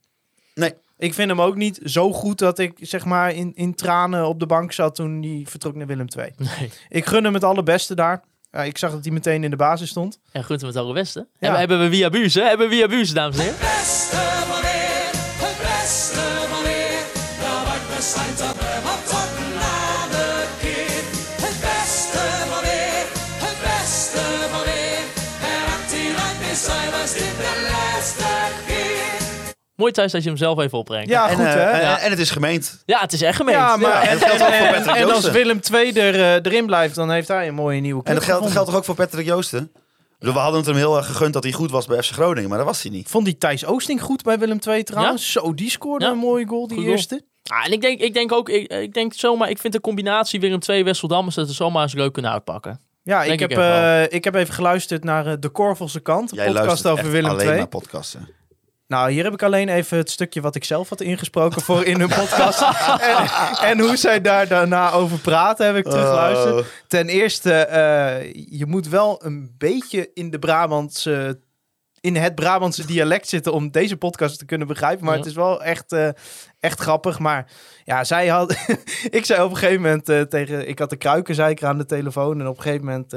Nee. Ik vind hem ook niet zo goed dat ik zeg maar in, in tranen op de bank zat toen hij vertrok naar Willem II. Nee. Ik gun hem het allerbeste daar. Ja, ik zag dat hij meteen in de basis stond. En gunt hem het allerbeste. Ja. Hebben, hebben we via Buus, hè? Hebben we via Buus, dames en heren. beste van weer, het beste van weer. Nou, wat besluit dat we wat tot na de keer. Het beste van weer, het beste van weer. En hij nooit meer zijn, was dit de laatste. Mooi thuis dat je hem zelf even opbrengt. Ja, en, goed eh, hè? en, Ja. en het is gemeend. Ja, het is echt gemeen. ja, maar en en, dat geldt ook voor en- Patrick en als. Willem II er, eh, erin blijft, dan heeft hij een mooie nieuwe En club dat geldt, dat gevonden. geldt toch ook voor Patrick Joosten? We hadden het hem heel erg gegund dat hij goed was bij FC Groningen, maar dat was hij niet. Vond die Thijs Oosting goed bij Willem II trouwens? Zo, die scoorde Ja. een mooie goal, die Goed goal. eerste. Ah, en ik denk, ik denk ook, ik, ik denk zomaar, ik vind de combinatie Willem 2 Wesseldammers dat ze zomaar eens leuk kunnen uitpakken. Ja, ik heb, eh, ik heb even geluisterd naar De Korvelse Kant, een Jij podcast luistert over echt Willem alleen II. naar podcasten. Nou, hier heb ik alleen even het stukje wat ik zelf had ingesproken voor in hun podcast. en, en hoe zij daar daarna over praten, heb ik teruggeluisterd. Oh. Ten eerste, eh, je moet wel een beetje in de Brabantse... In het Brabantse dialect zitten om deze podcast te kunnen begrijpen. Maar Ja. het is wel echt, eh, echt grappig. Maar ja, zij had. ik zei op een gegeven moment eh, tegen. Ik had de kruikenzeiker aan de telefoon. En op een gegeven moment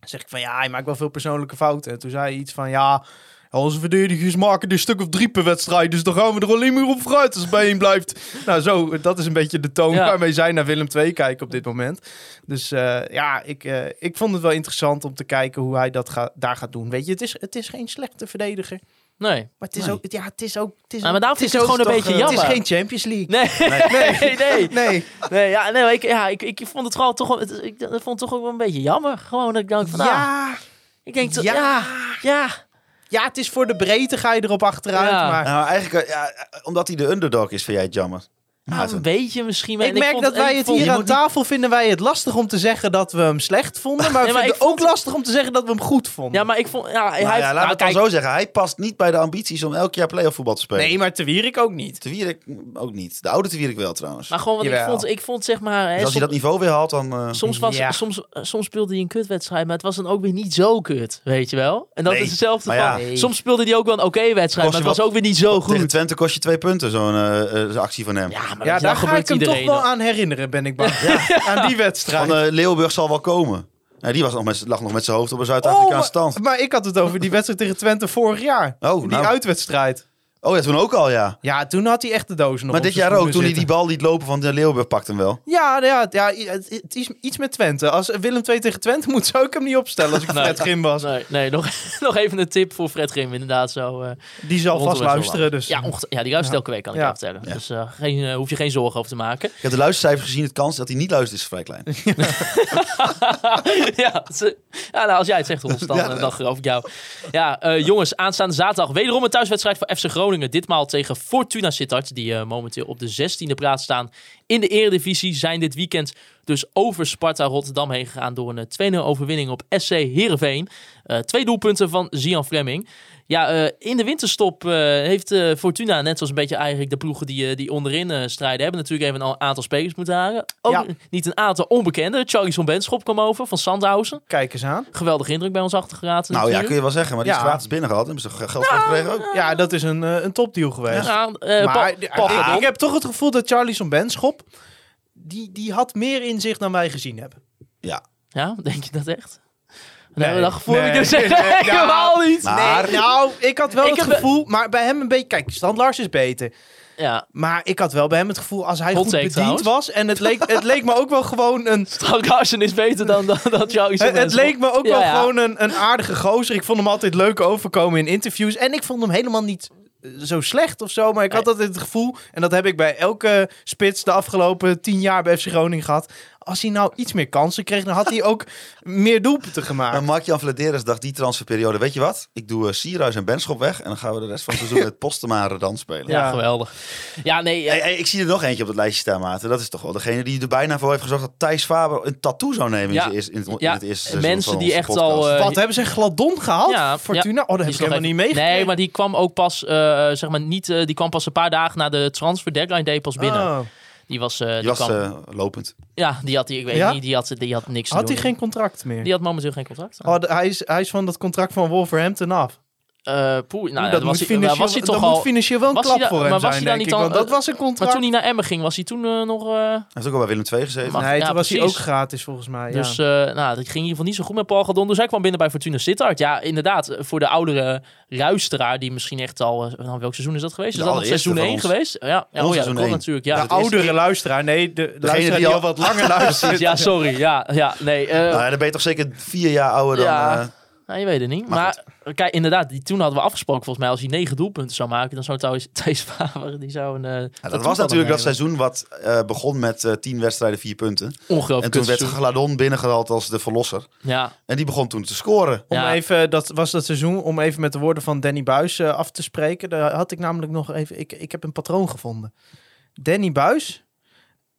zeg ik van ja, hij maakt wel veel persoonlijke fouten. En toen zei hij iets van ja. Onze verdedigers maken een stuk of drie per wedstrijd. Dus dan gaan we er alleen maar op vooruit als het bij één blijft. Nou, zo, dat is een beetje de toon Ja. waarmee zij naar Willem II kijken op dit moment. Dus eh, ja, ik, eh, ik vond het wel interessant om te kijken hoe hij dat ga, daar gaat doen. Weet je, het is, het is geen slechte verdediger. Nee. Maar het is Nee. ook, ja, het is ook. Het is, maar daarom het is het gewoon een beetje eh, jammer. Het is geen Champions League. Nee. Nee. nee. Nee. Nee, ja, nee, ik, ja, ik, ik vond het gewoon toch, het, ik, ik vond het toch ook wel een beetje jammer. Gewoon dat ik dacht van, nou, Ja, ik denk toch, ja. ja, ja. Ja, het is voor de breedte ga je erop achteruit. Ja. Maar Nou, eigenlijk, eh, ja, omdat hij de underdog is, vind jij het jammer. Nou, een beetje misschien. maar- ik merk vond- dat en wij het hier aan tafel vinden wij het lastig om te zeggen dat we hem slecht vonden. Maar we Nee, maar vinden ik het ook vond- lastig om te zeggen dat we hem goed vonden. Ja, maar ik vond, ja, hij Nou heeft, ja, we nou, het dan kijk, zo zeggen. Hij past niet bij de ambities om elk jaar play-off voetbal te spelen. nee, maar Te Wierik ook niet. Te Wierik ook niet. De oude Te Wierik wel trouwens. maar gewoon, want ik vond, ik vond zeg maar, hè, dus als hij dat niveau weer haalt, dan... eh, soms, was, Ja. soms, soms speelde hij een kutwedstrijd, maar het was dan ook weer niet zo kut, weet je wel? En dat Nee, is hetzelfde van, ja. soms speelde hij ook wel een oké wedstrijd, maar het was ook weer niet zo Tegen goed. Twente kost je twee punten, zo'n eh, eh, actie van hem. Ja, maar Ja, daar ga ik hem toch wel aan herinneren, ben ik bang. Aan die wedstrijd. Van eh, Leeuwenburg zal wel komen. Nee, die was nog met, lag nog met zijn hoofd op een Oh, Zuid-Afrikaanse maar, stand. maar ik had het over die wedstrijd tegen Twente vorig jaar. Oh, die nou. uitwedstrijd. Oh ja, toen ook al, ja. Ja, toen had hij echt de dozen nog Maar op dit zijn jaar ook, schoenen toen hij die zitten. bal liet lopen van de Leeuwenburg, pakt hem wel. Ja, ja, ja het, het is iets met Twente. Als Willem II tegen Twente moet, zou ik hem niet opstellen als ik Nee. Fred Grim was. Nee, nee nog, nog even een tip voor Fred Grim, inderdaad. Zo, eh, Die zal rondom vast het luisteren. Dus. Ja, onget- ja, die luistert elke week, kan ik Ja. je vertellen. Dus eh geen, eh, hoef je geen zorgen over te maken. Ik heb de luistercijfers gezien, het kans dat hij niet luistert is vrij klein. ja, ze- ja nou, als jij het zegt, dan, Ja. eh, dan geloof ik jou. Ja, eh, jongens, aanstaande zaterdag wederom een thuiswedstrijd voor FC Ditmaal tegen Fortuna Sittard, die eh, momenteel op de 16e plaats staan in de Eredivisie. Zijn dit weekend dus over Sparta Rotterdam heen gegaan door een 2-0 overwinning op SC Heerenveen. Eh, twee doelpunten van Zian Fleming. Ja, eh, in de winterstop eh, heeft eh, Fortuna, net zoals een beetje eigenlijk de ploegen die, die onderin eh, strijden, hebben natuurlijk even een aantal spelers moeten halen. Ook Ja. niet een aantal onbekende. Charlie Benschop kwam over van Sandhausen. Kijk eens aan. Geweldige indruk bij ons achtergelaten. Nou ja, kun je wel zeggen, maar die is Ja. gratis binnen gehad. Hebben ze ge- geld voor gekregen ook? Ja, dat is een, een topdeal geweest. Ja, eh, maar ik, heb toch het gevoel dat Charlie zo'n Benschop, die, die had meer in zich dan wij gezien hebben. Ja. Ja, denk je dat echt? Nee. Nee, dat gevoel Nee. heb ik dus Nee, nee, helemaal niet. Maar- Nee, nou, ik had wel Ik het gevoel, maar bij hem een beetje... Kijk, Stan Lars is beter. Ja, Maar ik had wel bij hem het gevoel, als hij Hot goed bediend trouwens. was... En het leek, het leek me ook wel gewoon een... Frank Larsen is beter dan, dan, dan Charlie Het, het leek me ook Ja, wel ja. gewoon een, een aardige gozer. Ik vond hem altijd leuk overkomen in interviews. En ik vond hem helemaal niet eh, zo slecht of zo. Maar ik had altijd het gevoel, en dat heb ik bij elke spits de afgelopen tien jaar bij FC Groningen gehad. Als hij nou iets meer kansen kreeg, dan had hij ook meer doelpunten gemaakt. En Mark-Jan Vladeres dacht die transferperiode, weet je wat? Ik doe uh, Sierhuis en Benschop weg en dan gaan we de rest van het seizoen met Postema en Redan spelen. Ja, Ja. geweldig. Ja, nee, Hey, hey, ik zie er nog eentje op het lijstje staan, Maarten. Dat is toch wel degene die er bijna voor heeft gezorgd dat Thijs Faber een tattoo zou nemen Ja. in, het, in, het, in Ja, het eerste seizoen mensen van die echt podcast. al, eh, Wat hebben ze Gladon gehaald? Ja, Fortuna? Oh, dat heb die ik is nog helemaal niet meegekregen. Nee, maar die kwam ook pas, eh, zeg maar niet, die kwam pas een paar dagen na de transfer deadline day pas binnen. Oh. Die was, eh, die Die was kwam, eh, lopend. ja, die had, die, ik weet Ja? niet, die had, die had niks te Had hij geen contract meer? Die had momenteel geen contract. Oh, de- hij, is, hij is van dat contract van Wolverhampton af. Eh, poeh, nou, dat was, hij, was hij toch dat al... moet financieel wel een klap daar- voor hem maar was zijn, hij denk niet ik. al- Want dat was een Maar contract. toen hij naar Emmen ging, was hij toen eh, nog... eh, Hij heeft ook al bij Willem II gezeten. Nee, ja, toen was hij ook gratis volgens mij. Dus ja. eh, nou, dat ging in ieder geval niet zo goed met Paul Gadon. Dus hij kwam binnen bij Fortuna Sittard. Ja, inderdaad. Voor de oudere luisteraar, die misschien echt al... nou, welk seizoen is dat geweest? De Is dat nog seizoen van 1 ons. geweest? Ja, ja, oh, ja seizoen dat klopt natuurlijk. Ja, de oudere luisteraar. Nee, de luisteraar die, al wat langer luistert. ja, sorry. Ja, ja nee. eh, Nou, dan ben je toch zeker vier jaar ouder dan... Ja. eh, nou, je weet het niet. Maar Maar, kijk, inderdaad, die, toen hadden we afgesproken volgens mij... als hij negen doelpunten zou maken, dan zou Thijs- Thijs Faber... die zou een... eh, ja, dat was natuurlijk dat seizoen wat eh, begon met eh, tien wedstrijden, vier punten. Ongelooflijk En toen werd. Gladon binnengehaald als de verlosser. Ja, En die begon toen te scoren. Om Ja. even, dat was dat seizoen, om even met de woorden van Danny Buis eh, af te spreken. Daar had ik namelijk nog even, ik, ik heb een patroon gevonden. Danny Buis,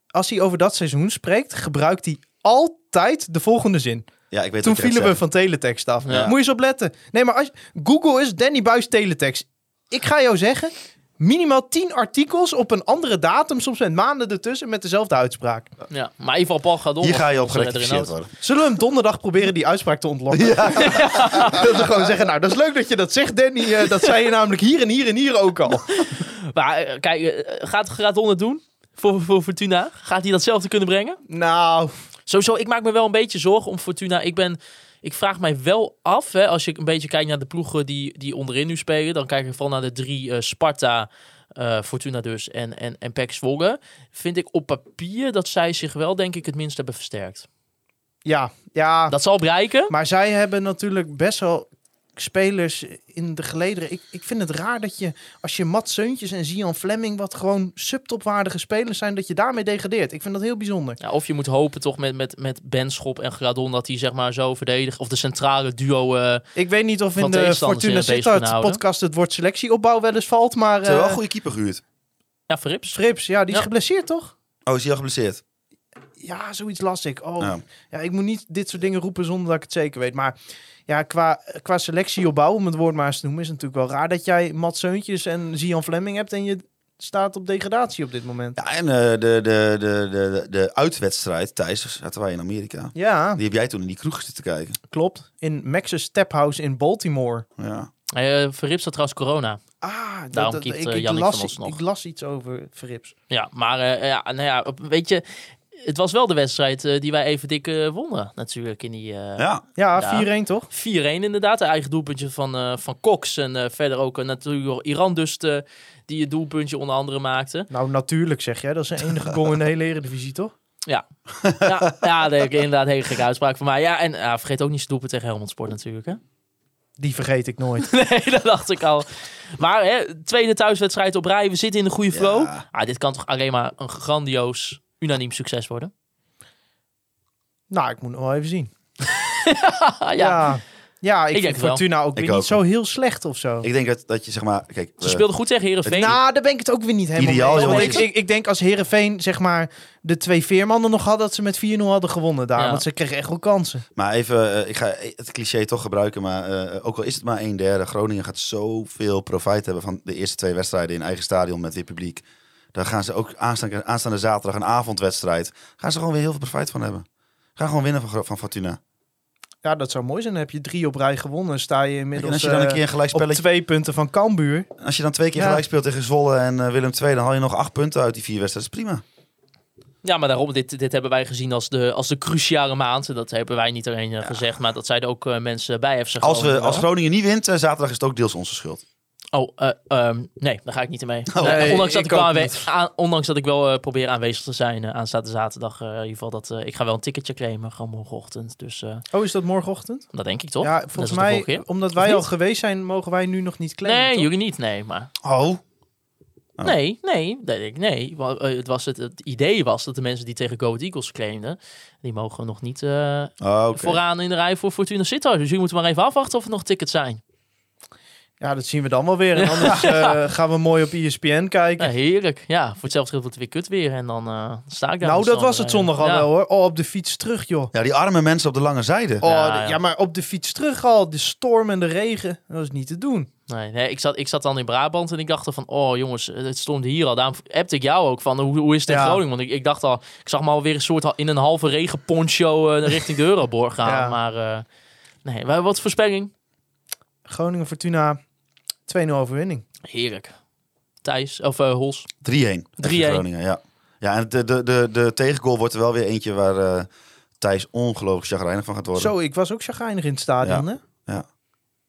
als hij over dat seizoen spreekt, gebruikt hij altijd de volgende zin. Ja, ik weet Toen gaat vielen we van teletext af. Ja. Moet je eens opletten. Nee, maar als, Google is Danny Buis teletext. Ik ga jou zeggen, minimaal 10 artikels op een andere datum, soms met maanden ertussen, met dezelfde uitspraak. ja. Maar in ieder geval Paul Gadon... Hier was ga je op gerectificeerd worden. Zullen we hem donderdag proberen die uitspraak te ontlokken? dat we gewoon zeggen, nou, dat is leuk dat je dat zegt, Danny. Eh, dat zei je namelijk hier en hier en hier ook al. Maar eh, kijk, eh, gaat Gradon het doen voor, voor Fortuna? Gaat hij datzelfde kunnen brengen? Nou, Sowieso, ik maak me wel een beetje zorgen om Fortuna. Ik ben... Ik vraag mij wel af, hè, als je een beetje kijkt naar de ploegen die, die onderin nu spelen. Dan kijk ik vooral naar de drie eh, Sparta, eh, Fortuna dus en, en, en Zwolle. Vind ik op papier dat zij zich wel, denk ik, het minst hebben versterkt. ja, ja. Dat zal bereiken. Maar zij hebben natuurlijk best wel spelers in de gelederen. Ik, ik vind het raar dat je, als je Matt Seuntjes en Zian Fleming, wat gewoon subtopwaardige spelers zijn, dat je daarmee degradeert. Ik vind dat heel bijzonder. Ja, of je moet hopen toch met, met, met Benschop en Gradon dat die zeg maar zo verdedigen. Of de centrale duo. eh, Ik weet niet of in de Fortuna eh, bezig Sittard podcast het woord selectieopbouw wel eens valt, maar hebben wel eh een goede keeper gehuurd. ja, Frips. Frips, ja, die is Ja. geblesseerd toch? Oh, is hij al geblesseerd? Ja, zoiets las ik. Oh, Ja. ja. ik moet niet dit soort dingen roepen zonder dat ik het zeker weet. Maar ja, qua, qua selectieopbouw, om het woord maar eens te noemen, is het natuurlijk wel raar dat jij Matt Seuntjes en Zian Fleming hebt en je staat op degradatie op dit moment. Ja, en eh, de, de, de, de, de, uitwedstrijd, Thijs, zaten wij in Amerika. Ja, Die heb jij toen in die kroeg zitten kijken. klopt. In Max's Step House in Baltimore. Ja. Uh, Verrips had trouwens corona. Ah, dat, Daarom dat, ik, eh, ik, las, van ons nog. ik las iets over Frips. Ja, maar eh, ja, nou ja, op- weet je, het was wel de wedstrijd eh, die wij even dik eh, wonnen natuurlijk in die... eh, ja. Ja, Ja. 4-1 toch? 4-1 inderdaad. Een eigen doelpuntje van, eh, van Cox. En verder ook natuurlijk Iran dus die het doelpuntje onder andere maakte. Nou, natuurlijk zeg jij. Dat is de enige goal in de hele Eredivisie, toch? Ja, ja, ja daar heb ik inderdaad een hele gekke uitspraak van mij. Ja, en ja, vergeet ook niet zijn doelpunt tegen Helmond Sport natuurlijk. Hè? Die vergeet ik nooit. Nee, dat dacht ik al. Maar hè, tweede thuiswedstrijd op rij. We zitten in de goede flow. Ja. Ah, dit kan toch alleen maar een grandioos, unaniem succes worden? nou, ik moet nog wel even zien. Ja. Ja, Ja, ik, Ik denk vind wel. Fortuna ook Ik weer ook. niet zo heel slecht of zo. Ik denk dat, dat je zeg maar... Kijk, Ze speelden goed tegen Herenveen. Nou, daar ben ik het ook weer niet helemaal Ideaal, mee jongens. Ik, ik, ik denk als Herenveen zeg maar de twee veermannen nog had, dat ze met 4-0 hadden gewonnen daar. Ja. Want ze kregen echt wel kansen. Maar even, eh, ik ga het cliché toch gebruiken, maar eh, ook al is het maar een derde, Groningen gaat zoveel profijt hebben van de eerste twee wedstrijden in eigen stadion met weer publiek. Daar gaan ze ook aanstaande, aanstaande zaterdag een avondwedstrijd, gaan ze gewoon weer heel veel profijt van hebben. Gaan gewoon winnen van, van Fortuna. Ja, dat zou mooi zijn. Dan heb je drie op rij gewonnen. Sta je En inmiddels als je dan een eh, keer een op twee punten van Cambuur. als je dan twee keer Ja. gelijk speelt tegen Zwolle en eh, Willem II, dan haal je nog acht punten uit die vier wedstrijden. Dat is prima. Ja, maar daarom, dit, dit hebben wij gezien als de, als de cruciale maand. Dat hebben wij niet alleen eh, gezegd, maar dat zeiden ook mensen bij FC Als, we, Groningen als. Groningen niet wint, zaterdag is het ook deels onze schuld. Oh, eh, ehm, nee, daar ga ik niet in mee. Oh, nee, ondanks, dat ik ik wel aan- ondanks dat ik wel eh, probeer aanwezig te zijn eh, aanstaande zaterdag. eh, in ieder geval dat eh, ik ga wel een ticketje claimen, gewoon morgenochtend. Dus eh, Oh, is dat morgenochtend? dat denk ik toch? Ja, volgens mij, omdat wij al geweest zijn, mogen wij nu nog niet claimen. Nee, toch? jullie niet. Nee, maar Oh, Oh. nee, nee, nee, ik- nee. Het, was het, het idee was dat de mensen die tegen Go Ahead Eagles claimden, die mogen nog niet eh, oh oké. vooraan in de rij voor Fortuna Sittard. Dus jullie moeten maar even afwachten of er nog tickets zijn. Ja, dat zien we dan wel weer. En anders eh, gaan we mooi op ESPN kijken. Ja, heerlijk. Ja, voor hetzelfde geld wordt het weer kut weer en dan eh, sta ik daar. nou, met dat was het allen. zondag al Ja. wel hoor. Oh, op de fiets terug, joh. Ja, die arme mensen op de lange zijde. Oh, Ja, de- ja. ja, maar op de fiets terug al. De storm en de regen. Dat is niet te doen. Nee, nee ik, zat, ik zat dan in Brabant en ik dacht er van, oh jongens, het stond hier al. Daarom appte ik jou ook van, hoe, hoe is het in Ja. Groningen? Want ik, ik dacht al, ik zag me alweer een soort in een halve regenponcho eh richting de Euroborg gaan. Ja. Maar eh, nee, wij- wat voorspelling? Groningen Fortuna 2-0 overwinning. Heerlijk. Thijs, of eh Hols. 3-1. FC 3-1. Groningen, ja. Ja, en de, de, de, de tegengoal wordt er wel weer eentje waar eh, Thijs ongelooflijk chagrijnig van gaat worden. Zo, ik was ook chagrijnig in het stadion, hè? Ja.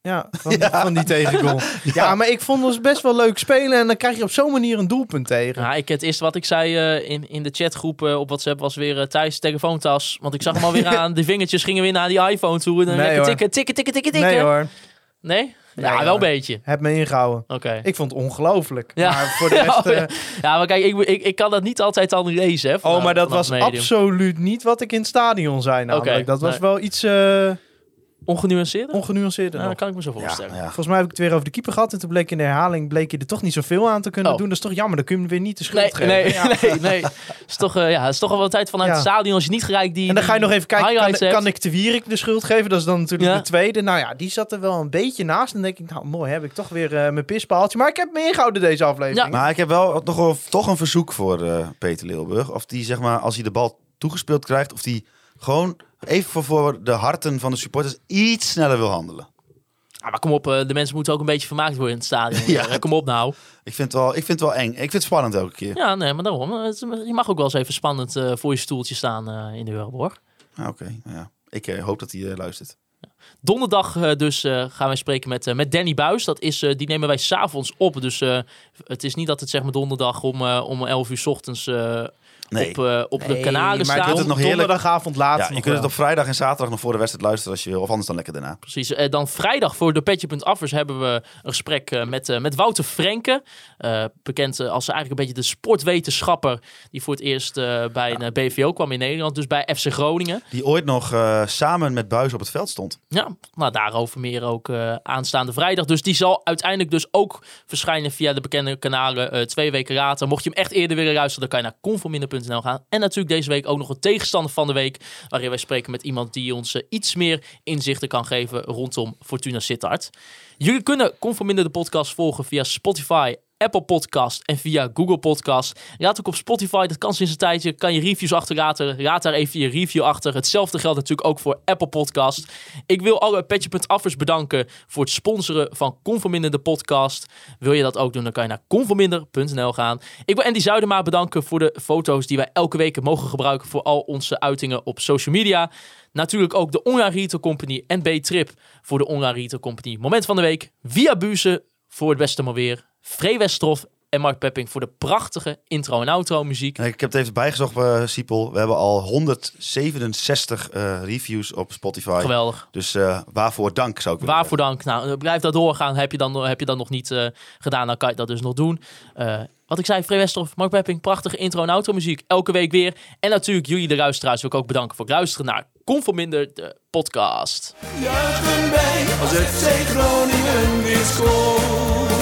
Ja, van, van die tegengoal. Ja. maar ik vond ons best wel leuk spelen. En dan krijg je op zo'n manier een doelpunt tegen. Ja, ik, het eerste wat ik zei eh, in, in de chatgroep op WhatsApp was weer eh, Thijs telefoontas. Want ik zag hem alweer aan, die vingertjes gingen weer naar die iPhone toe. En dan Nee, lekker tikken, tikken, tikken, tikken, tikken. Nee hoor, Nee? Ja, wel een beetje. heb me ingehouden. Oké. Ik vond het ongelooflijk. Ja. Maar voor de rest... Ja, eh, Ja, maar kijk, ik, ik, ik kan dat niet altijd dan lezen. Hè, oh, maar dat was medium. absoluut niet wat ik in het stadion zei namelijk. Dat was nee. wel iets eh Ongenuanceerder? ongenuanceerder Ja, nog. dat kan ik me zo voorstellen. ja. Volgens mij heb ik het weer over de keeper gehad. En toen bleek in de herhaling bleek je er toch niet zoveel aan te kunnen Oh. doen. Dat is toch jammer. Dan kun je hem weer niet de schuld Nee, geven. nee, Ja. nee, nee. Het is toch, eh, ja, het is toch al wel tijd vanuit Ja. het stadion als je niet gelijk die En dan ga je nog even kijken, kan, hebt. kan ik de Wierik de schuld geven? Dat is dan natuurlijk Ja. de tweede. Nou ja, die zat er wel een beetje naast. En dan denk ik, nou mooi, heb ik toch weer eh, mijn pispaaltje. Maar ik heb me ingehouden deze aflevering. Ja. Maar ik heb wel nog wel, toch een verzoek voor eh, Peter Leeuwburg. Of die, zeg maar, als hij de bal toegespeeld krijgt, of die gewoon even voor, voor de harten van de supporters iets sneller wil handelen. Ja, maar kom op, eh, de mensen moeten ook een beetje vermaakt worden in het stadion. Ja. Eh, kom op nou. Ik vind, het wel, ik vind het wel eng. Ik vind het spannend elke keer. Ja, nee, maar daarom. eh, Je mag ook wel eens even spannend voor je stoeltje staan in de Euroborg. Ah, Oké, nou ja. Ik hoop dat hij luistert. Donderdag dus gaan wij spreken met, met Danny Buis. Dat is, die nemen wij s'avonds op. Dus het is niet dat het zeg maar donderdag om, om 11 uur 's ochtends Nee. op, eh, op de kanalen maar je kunt het nog heerlijk- Donderdagavond laat. Ja, je kunt het op vrijdag en zaterdag nog voor de wedstrijd luisteren als je wil. Of anders dan lekker daarna. Precies. Eh, dan vrijdag voor de Petje.affers hebben we een gesprek eh, met, eh, met Wouter Frenke. Eh, bekend als eigenlijk een beetje de sportwetenschapper. Die voor het eerst eh, bij een BVO kwam in Nederland. Dus bij FC Groningen. Die ooit nog eh, samen met Buis op het veld stond. Ja, nou daarover meer ook eh, aanstaande vrijdag. Dus die zal uiteindelijk dus ook verschijnen via de bekende kanalen eh, twee weken later. Mocht je hem echt eerder willen luisteren, dan kan je naar conforminder.nl En natuurlijk deze week ook nog een tegenstander van de week. Waarin wij spreken met iemand die ons eh, iets meer inzichten kan geven rondom Fortuna Sittard. Jullie kunnen Conforminder de podcast volgen via Spotify, Apple Podcast en via Google Podcast. Laat ook op Spotify, dat kan sinds een tijdje, kan je reviews achterlaten. Laat daar even je review achter. Hetzelfde geldt natuurlijk ook voor Apple Podcast. Ik wil alle Petje.affers bedanken voor het sponsoren van Conforminder de podcast. Wil je dat ook doen, dan kan je naar conforminder.nl gaan. Ik wil Andy Zuidema bedanken voor de foto's die wij elke week mogen gebruiken voor al onze uitingen op social media. Natuurlijk ook de Online Retail Company en B-Trip voor de Online Retail Company. Moment van de week, Via Buze voor het beste maar weer. Free Westroff en Mark Pepping voor de prachtige intro en outro muziek. Ik heb het even bijgezocht, eh Siepel. We hebben al 167 eh, reviews op Spotify. Geweldig. Dus eh, waarvoor dank zou ik willen Waarvoor dank? Nou, blijf dat doorgaan. Heb je dan, heb je dan nog niet eh, gedaan, dan kan je dat dus nog doen. Eh, wat ik zei, Free Westroff, Mark Pepping, prachtige intro en outro muziek. Elke week weer. En natuurlijk jullie de luisteraars wil ik ook bedanken voor het luisteren naar Conforminder, de podcast. Juichen wij FC Groningen weer scoort.